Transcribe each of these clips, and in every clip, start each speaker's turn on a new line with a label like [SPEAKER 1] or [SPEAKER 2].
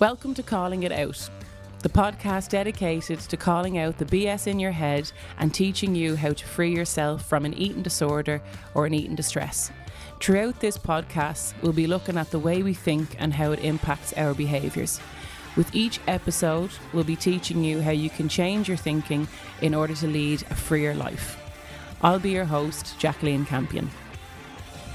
[SPEAKER 1] Welcome to Calling It Out, the podcast dedicated to calling out the BS in your head and teaching you how to free yourself from an eating disorder or an eating distress. Throughout this podcast, we'll be looking at the way we think and how it impacts our behaviours. With each episode, we'll be teaching you how you can change your thinking in order to lead a freer life. I'll be your host, Jacqueline Campion.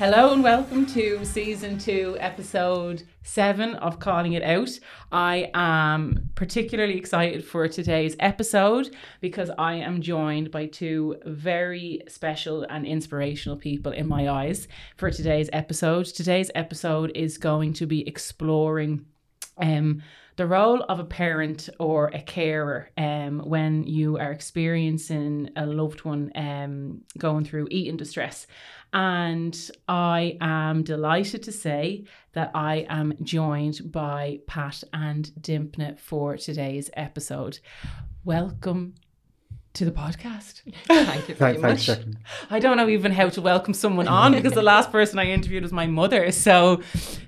[SPEAKER 1] Hello and welcome to season two, episode seven of Calling It Out. I am particularly excited for today's episode because I am joined by two very special and inspirational people in my eyes for today's episode. Today's episode is going to be exploring um the role of a parent or a carer um, when you are experiencing a loved one um, going through eating distress. And I am delighted to say that I am joined by Pat and Dimpna for today's episode. Welcome to the podcast.
[SPEAKER 2] Thank you very
[SPEAKER 3] Thanks,
[SPEAKER 2] much.
[SPEAKER 3] Jacqueline.
[SPEAKER 1] I don't know even how to welcome someone on because the last person I interviewed was my mother. So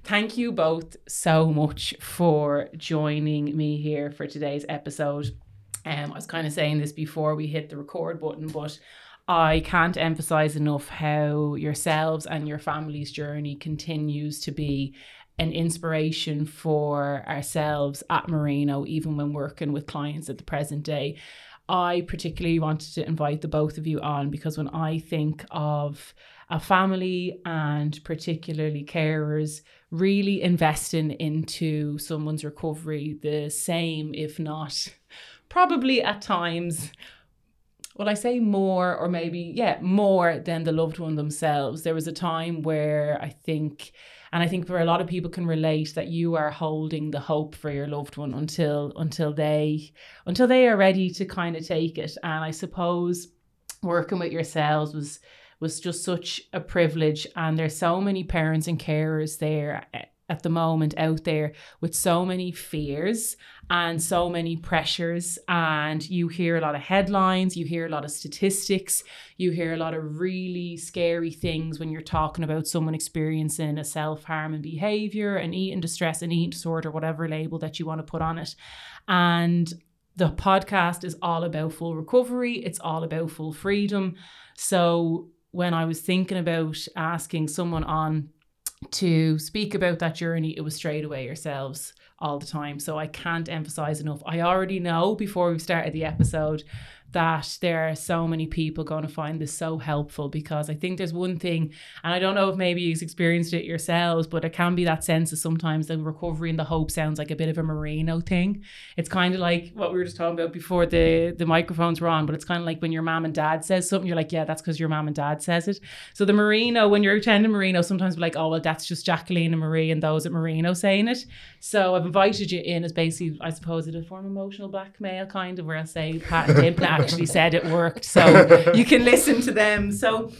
[SPEAKER 1] thank you both so much for joining me here for today's episode. Um, I was kind of saying this before we hit the record button, but I can't emphasize enough how yourselves and your family's journey continues to be an inspiration for ourselves at Marino, even when working with clients at the present day. I particularly wanted to invite the both of you on because when I think of a family and particularly carers really investing into someone's recovery, the same, if not probably at times well, I say more, or maybe, yeah, more than the loved one themselves. There was a time where I think, and I think for a lot of people can relate that you are holding the hope for your loved one until until they until they are ready to kind of take it. And I suppose working with yourselves was was just such a privilege. And there's so many parents and carers there eh, at the moment out there with so many fears and so many pressures. And you hear a lot of headlines you hear a lot of statistics you hear a lot of really scary things when you're talking about someone experiencing a self-harm and behavior and eating distress and eating disorder whatever label that you want to put on it. And the podcast is all about full recovery. It's all about full freedom. So when i was thinking about asking someone on to speak about that journey, it was straight away yourselves all the time. So I can't emphasize enough. I already know before we started the episode that there are so many people going to find this so helpful because I think there's one thing, and I don't know if maybe you've experienced it yourselves, but it can be that sense of sometimes the recovery and the hope sounds like a bit of a Marino thing. It's kind of like what we were just talking about before the, the microphones were on, but it's kind of like when your mom and dad says something, you're like, yeah, that's because your mom and dad says it. So the Marino, when you're attending Marino, sometimes we're like, oh, well, that's just Jacqueline and Marie and those at Marino saying it. So I've invited you in as basically, I suppose, it a form of emotional blackmail, kind of, where I'll say Pat and actually said it worked. So you can listen to them. So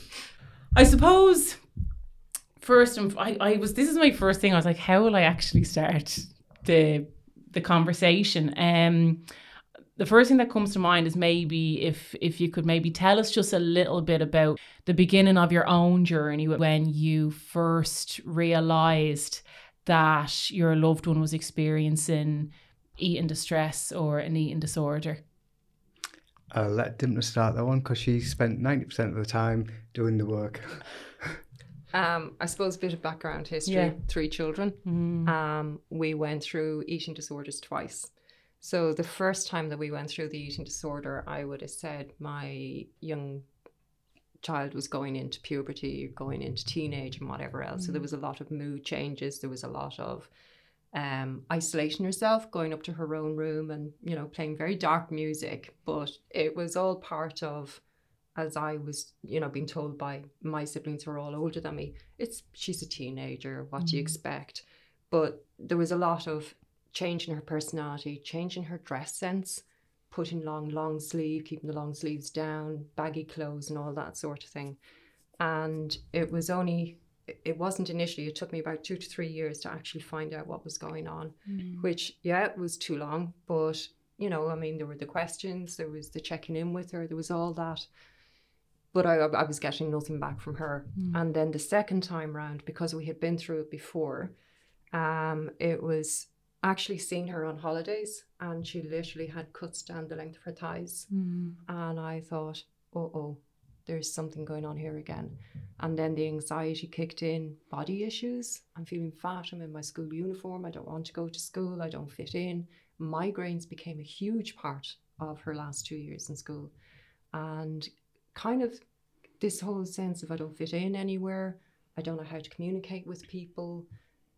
[SPEAKER 1] I suppose first, and I, I was, this is my first thing. I was like, how will I actually start the the conversation? Um, the first thing that comes to mind is maybe if if you could maybe tell us just a little bit about the beginning of your own journey when you first realized that your loved one was experiencing eating distress or an eating disorder.
[SPEAKER 3] I'll let Dimna start that one because she spent 90% of the time doing the work.
[SPEAKER 2] Um, I suppose a bit of background history.
[SPEAKER 1] Yeah.
[SPEAKER 2] Three children.
[SPEAKER 1] Mm.
[SPEAKER 2] Um, we went through eating disorders twice. So the first time that we went through the eating disorder, I would have said my young child was going into puberty, going into teenage, and whatever else. So there was a lot of mood changes. There was a lot of um, isolation herself, going up to her own room and you know playing very dark music. But it was all part of, as I was you know being told by my siblings who are all older than me. It's she's a teenager. What do you
[SPEAKER 1] Mhm.
[SPEAKER 2] expect? But there was a lot of change in her personality, change in her dress sense, putting long, long sleeve, keeping the long sleeves down, baggy clothes, and all that sort of thing. And it was only, it wasn't initially, it took me about two to three years to actually find out what was going on, which, yeah, it was too long. But, you know, I mean, there were the questions, there was the checking in with her, there was all that. But I, I was getting nothing back from her.
[SPEAKER 1] Mm.
[SPEAKER 2] And then the second time round, because we had been through it before, um, it was actually seen her on holidays and she literally had cuts down the length of her thighs.
[SPEAKER 1] Mm.
[SPEAKER 2] And I thought, oh, oh, there's something going on here again. And then the anxiety kicked in, body issues. I'm feeling fat. I'm in my school uniform. I don't want to go to school. I don't fit in. Migraines became a huge part of her last two years in school. And kind of this whole sense of I don't fit in anywhere. I don't know how to communicate with people.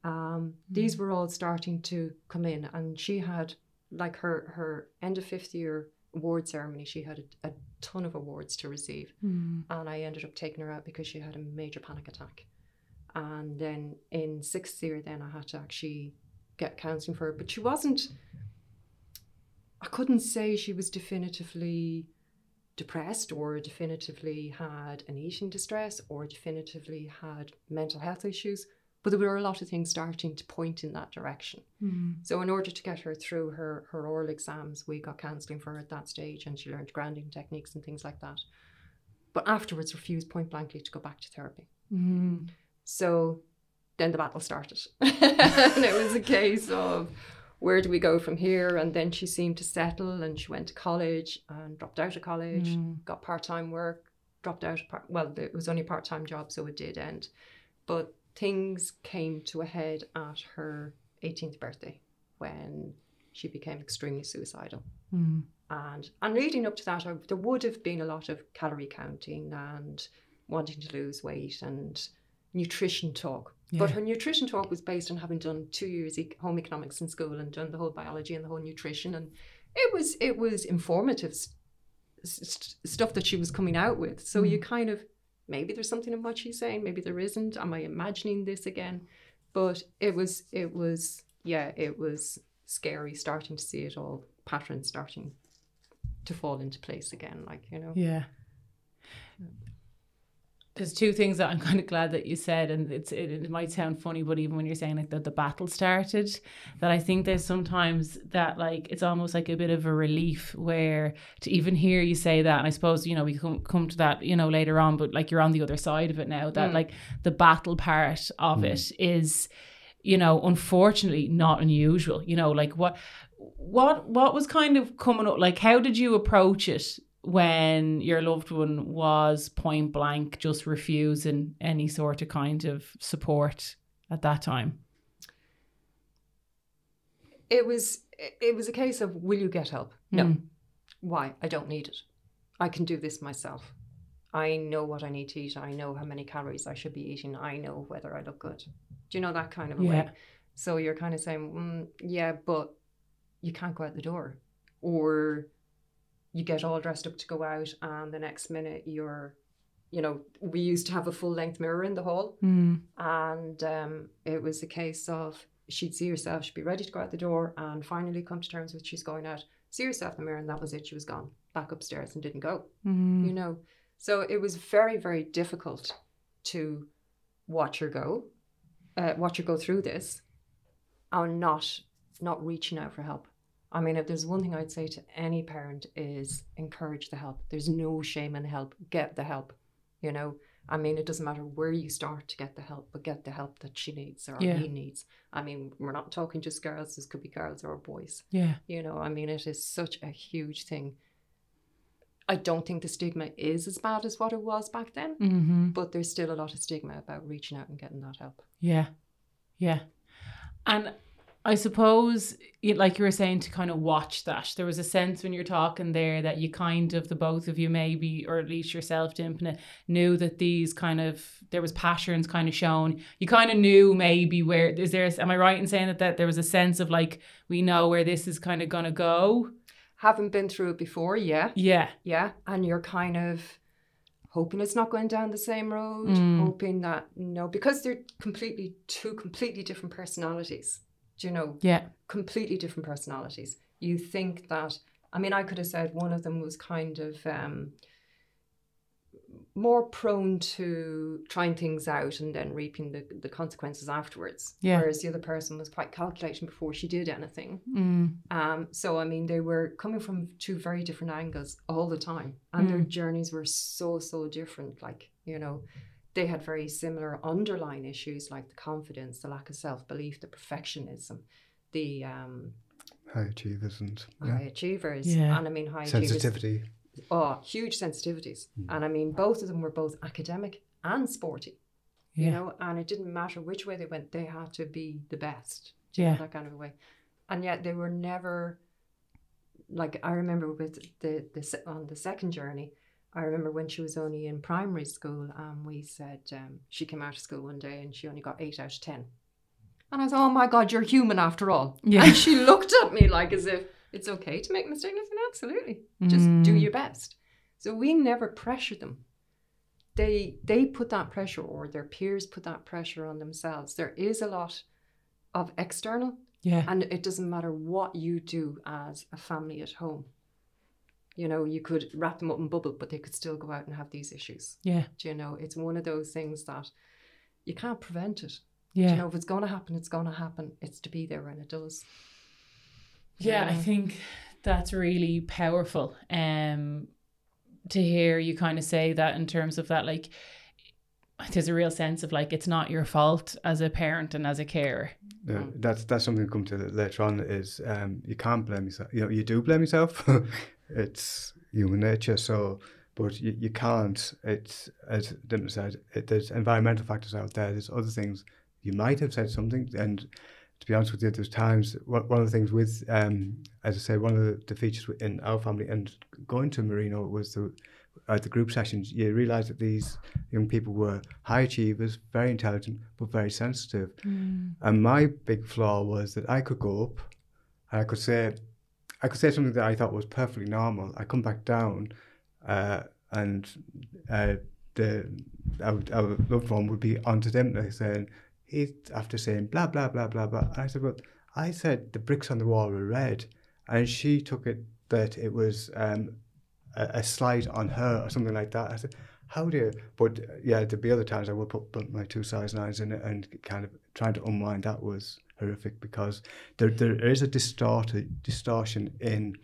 [SPEAKER 2] Um, These were all starting to come in, and she had like her her end of fifth year award ceremony. She had a, a ton of awards to receive,
[SPEAKER 1] Mm.
[SPEAKER 2] and I ended up taking her out because she had a major panic attack. And then in sixth year, then I had to actually get counselling for her, but she wasn't. I couldn't say she was definitively depressed or definitively had an eating distress or definitively had mental health issues, but there were a lot of things starting to point in that direction.
[SPEAKER 1] Mm.
[SPEAKER 2] So in order to get her through her, her oral exams, we got counselling for her at that stage and she learned grounding techniques and things like that. But afterwards refused point blankly to go back to therapy.
[SPEAKER 1] Mm.
[SPEAKER 2] So then the battle started. and it was a case of where do we go from here? And then she seemed to settle and she went to college and dropped out of college,
[SPEAKER 1] Mm.
[SPEAKER 2] got part time work, dropped out. Part, well, it was only a part time job, so it did end. But things came to a head at her 18th birthday when she became extremely suicidal.
[SPEAKER 1] Mm.
[SPEAKER 2] And and leading up to that, I, there would have been a lot of calorie counting and wanting to lose weight and nutrition talk. But her nutrition talk was based on having done two years e- home economics in school and done the whole biology and the whole nutrition, and it was it was informative s- s- stuff that she was coming out with. So you kind of maybe there's something in what she's saying, maybe there isn't. Am I imagining this again? But it was it was yeah, it was scary starting to see it all patterns starting to fall into place again. Like you know,
[SPEAKER 1] Yeah. There's two things that I'm kind of glad that you said, and it's it, it might sound funny, but even when you're saying like that the battle started, that I think there's sometimes that like it's almost like a bit of a relief where to even hear you say that, and I suppose you know we come come to that you know later on, but like you're on the other side of it now. That
[SPEAKER 2] Mm.
[SPEAKER 1] like the battle part of it is, you know, unfortunately not unusual. You know, like what what what was kind of coming up like how did you approach it when your loved one was point blank just refusing any sort of kind of support at that time
[SPEAKER 2] it was it was a case of will you get help? No.
[SPEAKER 1] Mm.
[SPEAKER 2] Why? I don't need it. I can do this myself. I know what I need to eat. I know how many calories I should be eating. I know whether I look good. Do you know that kind of a
[SPEAKER 1] Yeah.
[SPEAKER 2] way? So you're kind of saying, mm, yeah, but you can't go out the door, or you get all dressed up to go out, and the next minute you're, you know, we used to have a full length mirror in the hall,
[SPEAKER 1] Mm.
[SPEAKER 2] and um, it was a case of she'd see herself, she'd be ready to go out the door, and finally come to terms with she's going out, see herself in the mirror, and that was it. She was gone back upstairs and didn't go.
[SPEAKER 1] Mm.
[SPEAKER 2] You know, so it was very, very difficult to watch her go, uh, watch her go through this, and not not reaching out for help. I mean, if there's one thing I'd say to any parent is encourage the help. There's no shame in help. Get the help. You know, I mean, it doesn't matter where you start to get the help, but get the help that she needs or
[SPEAKER 1] Yeah.
[SPEAKER 2] he needs. I mean, we're not talking just girls. This could be girls or boys.
[SPEAKER 1] yeah
[SPEAKER 2] You know, I mean, it is such a huge thing. I don't think the stigma is as bad as what it was back then,
[SPEAKER 1] mm-hmm.
[SPEAKER 2] but there's still a lot of stigma about reaching out and getting that help.
[SPEAKER 1] yeah yeah and i suppose it, like you were saying to kind of watch that. There was a sense when you're talking there that you kind of the both of you maybe or at least yourself Dimpna, knew that these kind of there was passions kind of shown. You kind of knew maybe where is there am i right in saying that, that there was a sense of like we know where this is kind of gonna go?
[SPEAKER 2] Haven't been through it before, yeah,
[SPEAKER 1] yeah.
[SPEAKER 2] Yeah, and you're kind of hoping it's not going down the same road,
[SPEAKER 1] Mm.
[SPEAKER 2] hoping that no, because they're completely two completely different personalities. Do you know?
[SPEAKER 1] yeah
[SPEAKER 2] completely different personalities. You think that, I mean, I could have said one of them was kind of um, more prone to trying things out and then reaping the, the consequences afterwards.
[SPEAKER 1] Yeah.
[SPEAKER 2] Whereas the other person was quite calculating before she did anything.
[SPEAKER 1] mm.
[SPEAKER 2] Um, so, I mean, they were coming from two very different angles all the time. And their
[SPEAKER 1] Mm.
[SPEAKER 2] journeys were so, so different. Like, you know, they had very similar underlying issues like the confidence, the lack of self belief, the perfectionism, the um,
[SPEAKER 3] High achievers and yeah.
[SPEAKER 2] high achievers.
[SPEAKER 1] Yeah.
[SPEAKER 2] And I mean, high achievers.
[SPEAKER 3] sensitivity.
[SPEAKER 2] Oh, huge sensitivities. And I mean, both of them were both academic and sporty, you
[SPEAKER 1] Yeah.
[SPEAKER 2] know, and it didn't matter which way they went, they had to be the best. do you know,
[SPEAKER 1] Yeah.
[SPEAKER 2] That kind of a way. And yet they were never, like, I remember with the, the on the second journey, I remember when she was only in primary school, and we said um, she came out of school one day and she only got eight out of 10. And I said, Oh my God, you're human after all.
[SPEAKER 1] Yeah.
[SPEAKER 2] And she looked at me like as if it's okay to make mistakes. And I said, Absolutely. Just do
[SPEAKER 1] Mm.
[SPEAKER 2] your best. So we never pressure them. They they put that pressure or their peers put that pressure on themselves. There is a lot of external
[SPEAKER 1] Yeah.
[SPEAKER 2] and it doesn't matter what you do as a family at home. You know, you could wrap them up in bubble, but they could still go out and have these issues.
[SPEAKER 1] Yeah.
[SPEAKER 2] Do you know, it's one of those things that you can't prevent it.
[SPEAKER 1] Yeah.
[SPEAKER 2] You know, if it's going to happen, it's going to happen. It's to be there when it does.
[SPEAKER 1] Yeah, I think that's really powerful. Um, to hear you kind of say that in terms of that, like, there's a real sense of like it's not your fault as a parent and as a carer.
[SPEAKER 3] Yeah,
[SPEAKER 2] Mm.
[SPEAKER 3] that's that's something we come to later on. Is um, you can't blame yourself. You know, you do blame yourself. it's human nature. So, but you, you can't. It's as Dimna said. It, there's environmental factors out there. There's other things. You might have said something, and to be honest with you, there's times. One of the things with, um, as I say, one of the, the features in our family and going to Marino was the at the group sessions. You realise that these young people were high achievers, very intelligent, but very sensitive. And my big flaw was that I could go up and I could say I could say something that I thought was perfectly normal. I come back down uh, and uh, the our, our loved one would be onto them like saying he's after saying blah blah blah blah blah. And I said, Well, I said the bricks on the wall were red and she took it that it was um, a, a slight on her or something like that. I said, how do you? But yeah, there'd be other times I would put, put my two size nines in it and kind of trying to unwind that was horrific because there there mm. is a distorted distortion in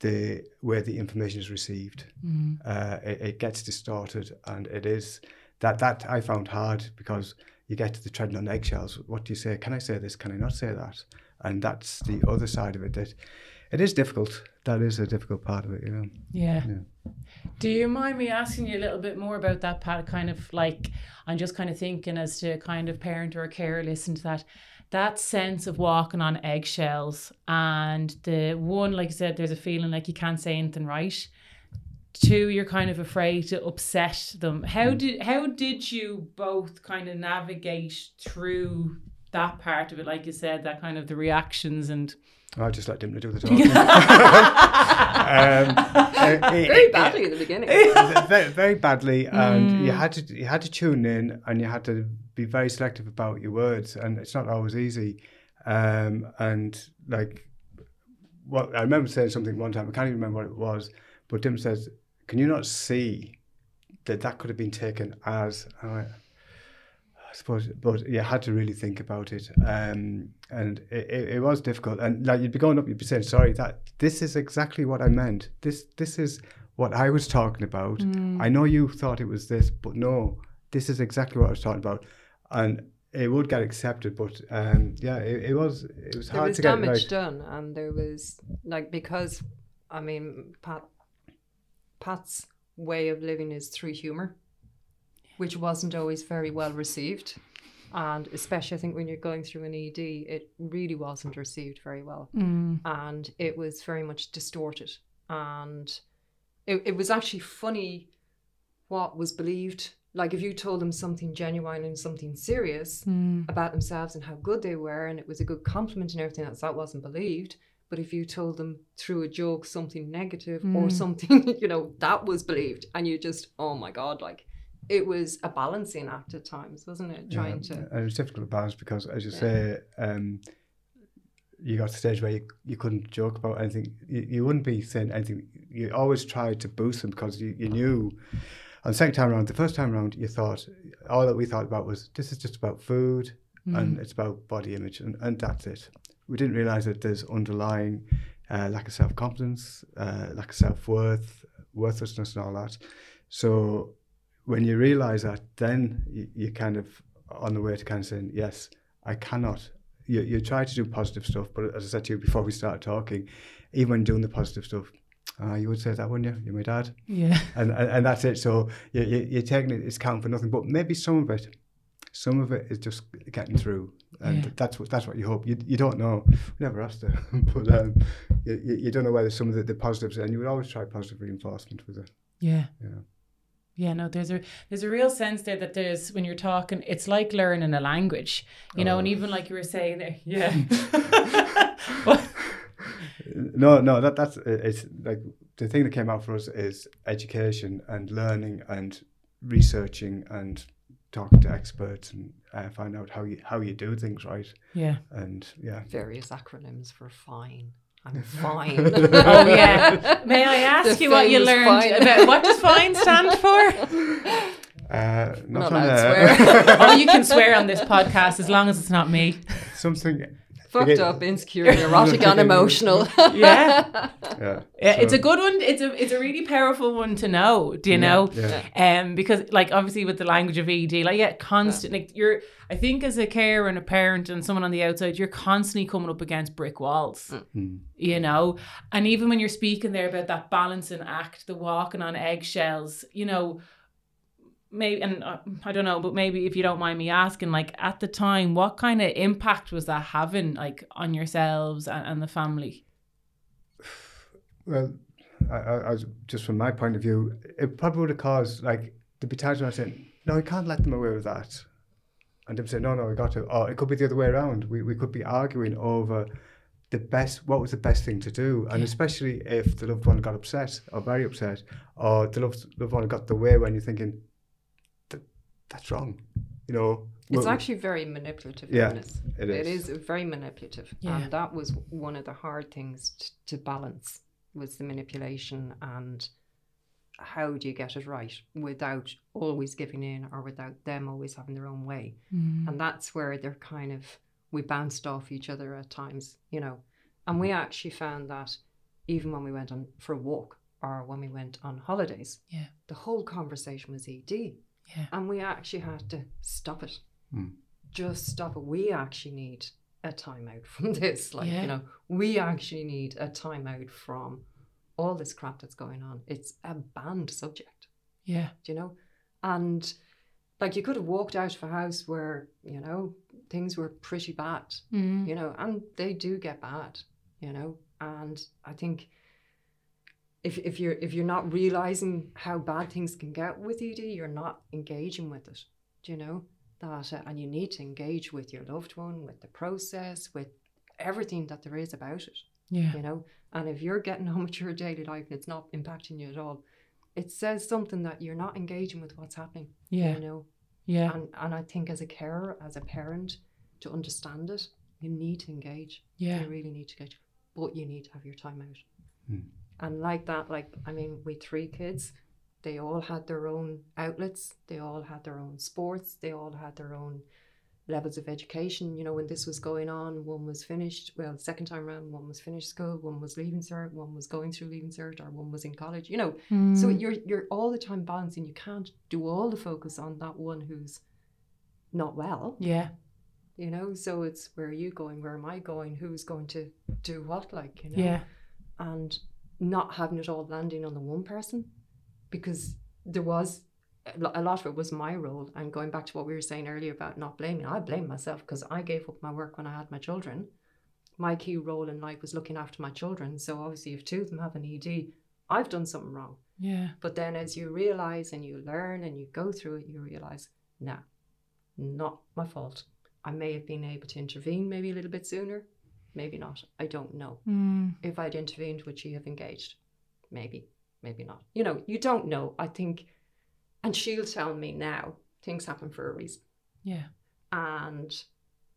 [SPEAKER 3] the way the information is received. Mm. Uh, it, it gets distorted and it is that that I found hard because you get to the treading on eggshells. What do you say? Can I say this? Can I not say that? And that's the mm. other side of it. That it is difficult. That is a difficult part of it. You know.
[SPEAKER 1] Yeah.
[SPEAKER 3] Yeah.
[SPEAKER 1] Do you mind me asking you a little bit more about that, Pat? Kind of like, I'm just kind of thinking as to kind of parent or carer listen to that. That sense of walking on eggshells, and the one, like I said, there's a feeling like you can't say anything right. Two, you're kind of afraid to upset them. How mm. did how did you both kind of navigate through that part of it? Like you said, that kind of the reactions and
[SPEAKER 3] I'll just let Dimna do the talking. um, uh, it-
[SPEAKER 2] Very
[SPEAKER 3] it-
[SPEAKER 2] badly at the beginning.
[SPEAKER 3] very, very badly, and you had to you had to tune in, and you had to be very selective about your words, and it's not always easy. Um, and like, well, I remember saying something one time. I can't even remember what it was, but Dim says, "Can you not see that that could have been taken as?" I suppose, but you had to really think about it, um, and it, it, it was difficult. And like you'd be going up, you'd be saying, "Sorry, that this is exactly what I meant. This this is what I was talking about. I know you thought it was this, but no, this is exactly what I was talking about." And it would get accepted, but um, yeah, it, it was it was
[SPEAKER 2] there
[SPEAKER 3] hard
[SPEAKER 2] was
[SPEAKER 3] to get
[SPEAKER 2] damage
[SPEAKER 3] right.
[SPEAKER 2] done and there was like because i mean pat pat's way of living is through humor which wasn't always very well received. And especially i think when you're going through an ed it really wasn't received very well. Mm. And it was very much distorted. And it, it was actually funny what was believed. Like if you told them something genuine and something serious mm. about themselves and how good they were and it was a good compliment and everything else that wasn't believed. But if you told them through a joke something negative or mm. something you know that was believed. And you just oh my god like it was a balancing act at times wasn't it trying
[SPEAKER 3] Yeah,
[SPEAKER 2] to
[SPEAKER 3] and it was difficult to balance because, as you
[SPEAKER 2] Yeah.
[SPEAKER 3] say, um, you got to the stage where you, you couldn't joke about anything. You, you wouldn't be saying anything. You always tried to boost them because you, you knew. On the second time around, the first time around, you thought all that we thought about was this is just about food and it's about body image, and, and that's it. We didn't realize that there's underlying uh, lack of self confidence, uh, lack of self worth, worthlessness, and all that. So when you realize that, then you, you kind of on the way to kind of saying, yes, I cannot you, you try to do positive stuff, but as I said to you before we started talking, even when doing the positive stuff, uh, you would say that, wouldn't you? You're my dad.
[SPEAKER 1] Yeah.
[SPEAKER 3] And, and, and that's it. So you, you, you're taking it, it's counting for nothing, but maybe some of it, some of it is just getting through. And
[SPEAKER 1] Yeah.
[SPEAKER 3] that's what that's what you hope. You, you don't know. We never asked her, but um, you, you you don't know whether some of the, the positives, and you would always try positive reinforcement with it.
[SPEAKER 1] Yeah.
[SPEAKER 3] Yeah.
[SPEAKER 1] Yeah, no, there's a there's a real sense there that there's when you're talking, it's like learning a language, you know, and
[SPEAKER 3] Oh.
[SPEAKER 1] even like you were saying there, yeah.
[SPEAKER 3] No, no, that that's it's like the thing that came out for us is education and learning and researching and talking to experts and uh, find out how you how you do things right.
[SPEAKER 1] yeah.
[SPEAKER 3] And yeah,
[SPEAKER 2] Various acronyms for fine. I'm fine.
[SPEAKER 1] Oh yeah. May I ask
[SPEAKER 2] The
[SPEAKER 1] you what you learned about what does fine stand for?
[SPEAKER 3] uh, not,
[SPEAKER 2] Not
[SPEAKER 3] on
[SPEAKER 2] allowed swear.
[SPEAKER 1] oh, you can swear on this podcast as long as it's not me.
[SPEAKER 3] Something.
[SPEAKER 2] Fucked
[SPEAKER 3] Forget-
[SPEAKER 2] up, insecure, neurotic, and emotional.
[SPEAKER 1] Yeah.
[SPEAKER 3] Yeah,
[SPEAKER 1] Yeah, it's a good one. It's a it's a really powerful one to know. Do you
[SPEAKER 3] Yeah,
[SPEAKER 1] know?
[SPEAKER 3] yeah.
[SPEAKER 1] Um, because like obviously with the language of ED, like yeah, constant. Like you're, I think as a carer and a parent and someone on the outside, you're constantly coming up against brick walls.
[SPEAKER 3] Mm.
[SPEAKER 1] You know, and even when you're speaking there about that balancing act, the walking on eggshells, you know. Maybe and uh, I don't know, but maybe if you don't mind me asking, like at the time, what kind of impact was that having, like on yourselves and, and the family?
[SPEAKER 3] Well, I, I, just from my point of view, it probably would have caused like there'd be times when I said, "No, we can't let them away with that," and they'd say, "No, no, we got to." Or it could be the other way around. We we could be arguing over the best, what was the best thing to do, and
[SPEAKER 1] Yeah.
[SPEAKER 3] especially if the loved one got upset or very upset, or the loved, loved one got the way when you're thinking, "That- "That's wrong," you know.
[SPEAKER 2] It's
[SPEAKER 3] well,
[SPEAKER 2] actually very manipulative.
[SPEAKER 3] Yeah,
[SPEAKER 2] Ernest.
[SPEAKER 3] it
[SPEAKER 2] It
[SPEAKER 3] is.
[SPEAKER 2] is very manipulative,
[SPEAKER 1] Yeah.
[SPEAKER 2] and that was one of the hard things t- to balance was the manipulation and how do you get it right without always giving in or without them always having their own way. Mm. And that's where they're kind of we bounced off each other at times, you know. And we mm-hmm. actually found that even when we went on for a walk or when we went on holidays,
[SPEAKER 1] Yeah.
[SPEAKER 2] the whole conversation was ED.
[SPEAKER 1] Yeah.
[SPEAKER 2] And we actually had to stop it.
[SPEAKER 3] Hmm.
[SPEAKER 2] Just stop it. We actually need a timeout from this. Like,
[SPEAKER 1] Yeah.
[SPEAKER 2] you know, we actually need a timeout from all this crap that's going on. It's a banned subject
[SPEAKER 1] Yeah.
[SPEAKER 2] do you know? And like you could have walked out of a house where, you know, things were pretty bad,
[SPEAKER 1] Mm.
[SPEAKER 2] you know, and they do get bad, you know. And I think if if you're if you're not realizing how bad things can get with ED, you're not engaging with it, do you know? That uh, and you need to engage with your loved one, with the process, with everything that there is about it
[SPEAKER 1] Yeah.
[SPEAKER 2] you know and if you're getting on with your daily life and it's not impacting you at all it says something that you're not engaging with what's happening
[SPEAKER 1] Yeah.
[SPEAKER 2] you know
[SPEAKER 1] Yeah.
[SPEAKER 2] and and i think as a carer as a parent to understand it you need to engage
[SPEAKER 1] Yeah.
[SPEAKER 2] you really need to engage but you need to have your time out
[SPEAKER 3] Hmm.
[SPEAKER 2] And like that like i mean we three kids they all had their own outlets they all had their own sports they all had their own levels of education. You know, when this was going on, one was finished. Well, second time around, one was finished school, one was leaving cert, one was going through leaving cert, or one was in college. You know, so
[SPEAKER 1] Mm.
[SPEAKER 2] you're you're all the time balancing. You can't do all the focus on that one who's not well.
[SPEAKER 1] yeah.
[SPEAKER 2] You know, so it's where are you going? Where am I going? Who's going to do what? Like you know,
[SPEAKER 1] Yeah.
[SPEAKER 2] and not having it all landing on the one person because there was a lot of it was my role and going back to what we were saying earlier about not blaming i blame myself because i gave up my work when i had my children. My key role in life was looking after my children so obviously if two of them have an ed i've done something wrong.
[SPEAKER 1] Yeah.
[SPEAKER 2] but then as you realize and you learn and you go through it you realize nah not my fault. I may have been able to intervene maybe a little bit sooner maybe not i don't know
[SPEAKER 1] Mm.
[SPEAKER 2] if I'd intervened, would she have engaged? Maybe, maybe not. You know, you don't know. I think, and she'll tell me now, things happen for a reason.
[SPEAKER 1] Yeah.
[SPEAKER 2] And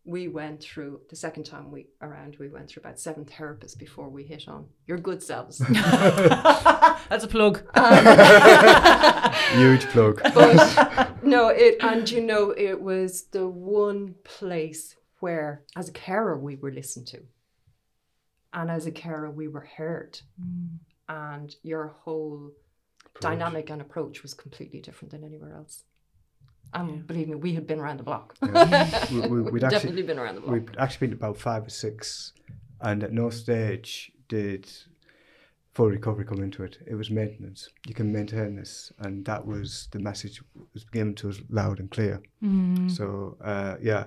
[SPEAKER 2] we went through the second time we around, we went through about seven therapists before we hit on your good selves.
[SPEAKER 1] That's a plug.
[SPEAKER 3] Huge plug.
[SPEAKER 2] but no, it and you know, it was the one place where, as a carer, we were listened to, and as a carer, we were heard,
[SPEAKER 1] Mm.
[SPEAKER 2] and your whole dynamic and approach was completely different than anywhere else. And
[SPEAKER 1] Yeah.
[SPEAKER 2] believe me, we had been around the block.
[SPEAKER 3] Yeah. We- we- we'd
[SPEAKER 2] We'd
[SPEAKER 3] actually-
[SPEAKER 2] definitely been around the block.
[SPEAKER 3] we'd actually been about five or six, and at no stage did full recovery come into it. It was maintenance. You can maintain this, and that was the message was given to us loud and clear.
[SPEAKER 1] Mm.
[SPEAKER 3] So uh, yeah,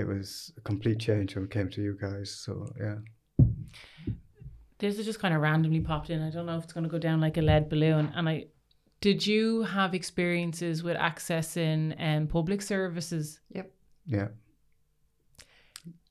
[SPEAKER 3] it was a complete change when it came to you guys. So yeah,
[SPEAKER 1] this has just kind of randomly popped in. I don't know if it's going to go down like a lead balloon. And I, did you have experiences with accessing um, public services? Yep.
[SPEAKER 3] Yeah.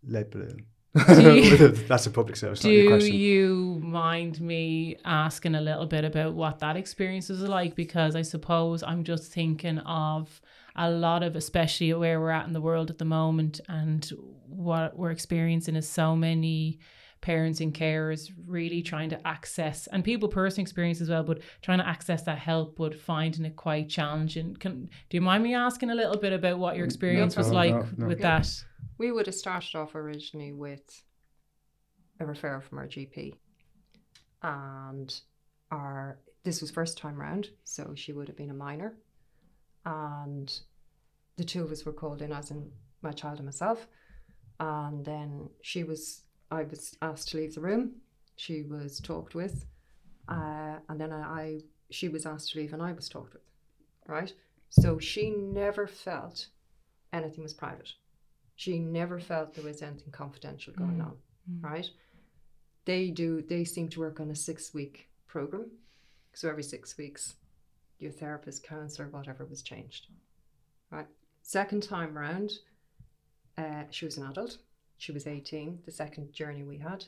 [SPEAKER 3] Lead balloon.
[SPEAKER 1] you-
[SPEAKER 3] That's a public service.
[SPEAKER 1] Do you mind me asking a little bit about what that experience was like? Because I suppose I'm just thinking of a lot of, especially where we're at in the world at the moment, and what we're experiencing is so many parents and carers really trying to access, and people personal experience as well, but trying to access that help, but finding it quite challenging. Can do you mind me asking a little bit about what your
[SPEAKER 3] No,
[SPEAKER 1] experience was
[SPEAKER 3] no,
[SPEAKER 1] like
[SPEAKER 3] no, no.
[SPEAKER 1] with
[SPEAKER 2] Yeah.
[SPEAKER 1] that?
[SPEAKER 2] We would have started off originally with a referral from our GP, and our this was first time round, so she would have been a minor, and the two of us were called in, as in my child and myself, and then she was I was asked to leave the room. She was talked with, uh, and then I, I she was asked to leave, and I was talked with, right. So she never felt anything was private she never felt there was anything confidential going
[SPEAKER 1] Mm.
[SPEAKER 2] on
[SPEAKER 1] Mm.
[SPEAKER 2] right they do they seem to work on a six week program so every six weeks your therapist counselor whatever was changed right second time round uh, she was an adult. She was 18 the second journey we had.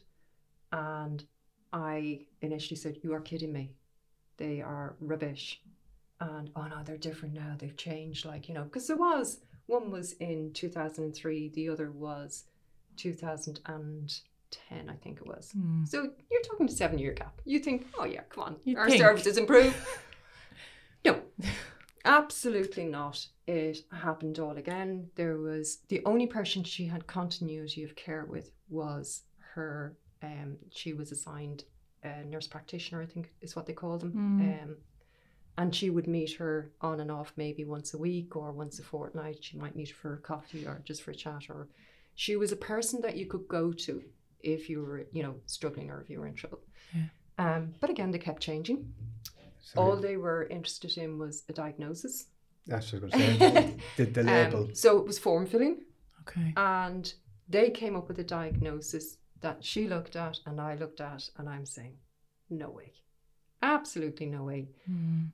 [SPEAKER 2] And i initially said you are kidding me. They are rubbish. And oh no they're different now. They've changed like you know because there was one was in 2003 the other was 2010 i think it was.
[SPEAKER 1] Mm.
[SPEAKER 2] so you're talking a seven year gap. You think oh yeah come on.
[SPEAKER 1] You'd
[SPEAKER 2] our
[SPEAKER 1] think.
[SPEAKER 2] services improve. No absolutely not. It happened all again. There was the only person she had continuity of care with was her um she was assigned a nurse practitioner i think is what they call them.
[SPEAKER 1] Mm.
[SPEAKER 2] um and she would meet her on and off maybe once a week or once a fortnight. She might meet for a coffee or just for a chat or she was a person that you could go to if you were you know struggling or if you were in trouble.
[SPEAKER 1] Yeah.
[SPEAKER 2] um but again they kept changing
[SPEAKER 3] So
[SPEAKER 2] all they were interested in was a diagnosis
[SPEAKER 3] that's what I was going to say. the, the label.
[SPEAKER 2] um, so it was form filling
[SPEAKER 1] Okay.
[SPEAKER 2] and they came up with a diagnosis that she looked at and I looked at and I'm saying no way absolutely no way
[SPEAKER 1] Mm.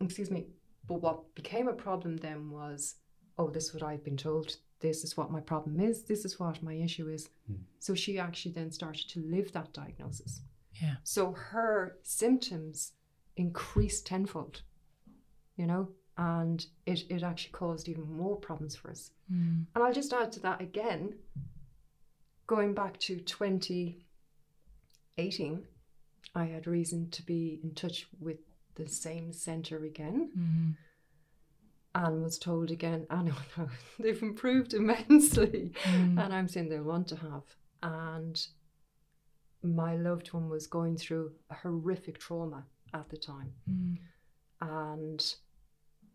[SPEAKER 2] excuse me but what became a problem then was oh this is what i've been told this is what my problem is this is what my issue is
[SPEAKER 3] Hmm.
[SPEAKER 2] so she actually then started to live that diagnosis
[SPEAKER 1] Yeah.
[SPEAKER 2] so her symptoms increased tenfold you know and it, it actually caused even more problems for us
[SPEAKER 1] Mm.
[SPEAKER 2] and i'll just add to that again going back to 2018 i had reason to be in touch with the same center again
[SPEAKER 1] Mm.
[SPEAKER 2] and was told again, I know, no, they've improved immensely.
[SPEAKER 1] Mm.
[SPEAKER 2] And I'm saying they want to have. And my loved one was going through a horrific trauma at the time
[SPEAKER 1] Mm.
[SPEAKER 2] and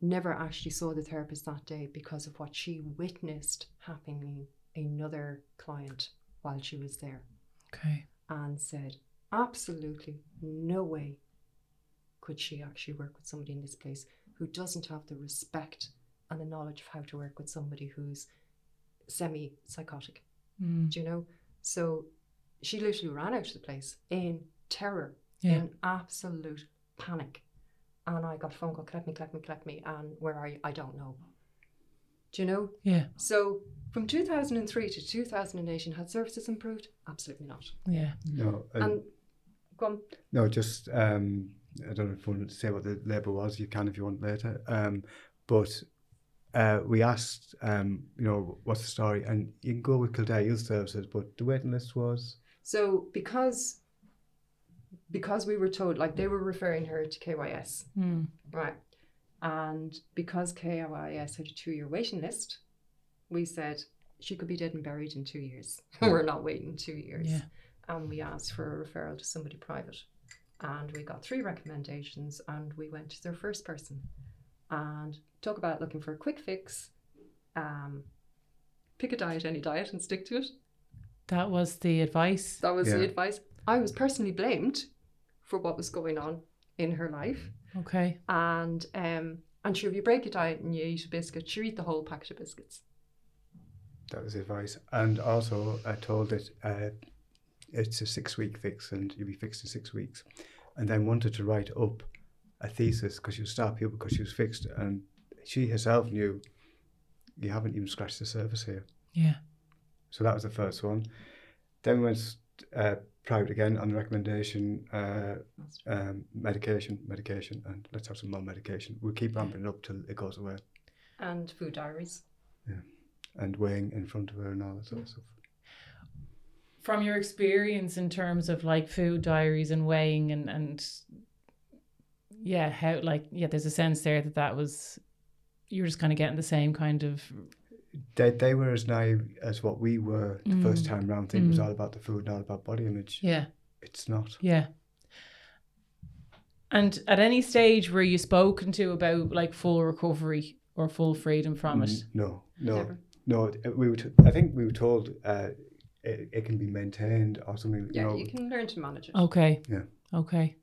[SPEAKER 2] never actually saw the therapist that day because of what she witnessed happening another client while she was there
[SPEAKER 1] Okay.
[SPEAKER 2] and said, absolutely no way could she actually work with somebody in this place who doesn't have the respect and the knowledge of how to work with somebody who's semi psychotic.
[SPEAKER 1] Mm.
[SPEAKER 2] Do you know? So she literally ran out of the place in terror,
[SPEAKER 1] Yeah.
[SPEAKER 2] in absolute panic. And I got a phone call, collect me, collect me, collect me. And where are you? I don't know. Do you know?
[SPEAKER 1] Yeah.
[SPEAKER 2] So from 2003 to 2018, had services improved? Absolutely not.
[SPEAKER 1] Yeah.
[SPEAKER 3] no, and,
[SPEAKER 2] And go on.
[SPEAKER 3] no, just um, I don't know if you want to say what the label was. You can if you want later. Um, but uh, we asked, um, you know, what's the story, and you can go with Kildare Youth Services, but the waiting list was
[SPEAKER 2] So because because we were told like they were referring her to KYS,
[SPEAKER 1] Mm.
[SPEAKER 2] right? And because KYS had a two year waiting list, we said she could be dead and buried in two years. we're not waiting two years.
[SPEAKER 1] Yeah.
[SPEAKER 2] And we asked for a referral to somebody private. And we got three recommendations and we went to their first person. and talk about looking for a quick fix. Um, pick a diet, any diet, and stick to it.
[SPEAKER 1] That was the advice.
[SPEAKER 2] That was
[SPEAKER 3] Yeah.
[SPEAKER 2] the advice. I was personally blamed for what was going on in her life.
[SPEAKER 1] Okay.
[SPEAKER 2] And um, and sure, if you break a diet and you eat a biscuit, sure, eat the whole packet of biscuits.
[SPEAKER 3] That was advice. And also, I told it uh, it's a six week fix and you'll be fixed in six weeks. And then wanted to write up a thesis because she was start people because she was fixed. And she herself knew you haven't even scratched the surface here.
[SPEAKER 1] Yeah.
[SPEAKER 3] So that was the first one. Then we went uh, private again on the recommendation uh, um, medication, medication, and let's have some more medication. We'll keep ramping it up till it goes away.
[SPEAKER 2] And food diaries. Yeah.
[SPEAKER 3] And weighing in front of her and all that sort of stuff.
[SPEAKER 1] From your experience in terms of like food diaries and weighing and and yeah, how like yeah, there's a sense there that that was you're just kind of getting the same kind of
[SPEAKER 3] They, they were as naive as what we were the first
[SPEAKER 1] Mm.
[SPEAKER 3] time round. Think it was
[SPEAKER 1] Mm.
[SPEAKER 3] all about the food, not about body image.
[SPEAKER 1] yeah.
[SPEAKER 3] It's not.
[SPEAKER 1] Yeah. And at any stage were you spoken to about like full recovery or full freedom from it?
[SPEAKER 3] Mm, No, no,
[SPEAKER 2] Never.
[SPEAKER 3] no. it- We were. T- I think we were told uh, it, it can be maintained or something.
[SPEAKER 2] Yeah,
[SPEAKER 3] you know,
[SPEAKER 2] you can learn to manage it.
[SPEAKER 1] Okay.
[SPEAKER 3] Yeah.
[SPEAKER 1] Okay.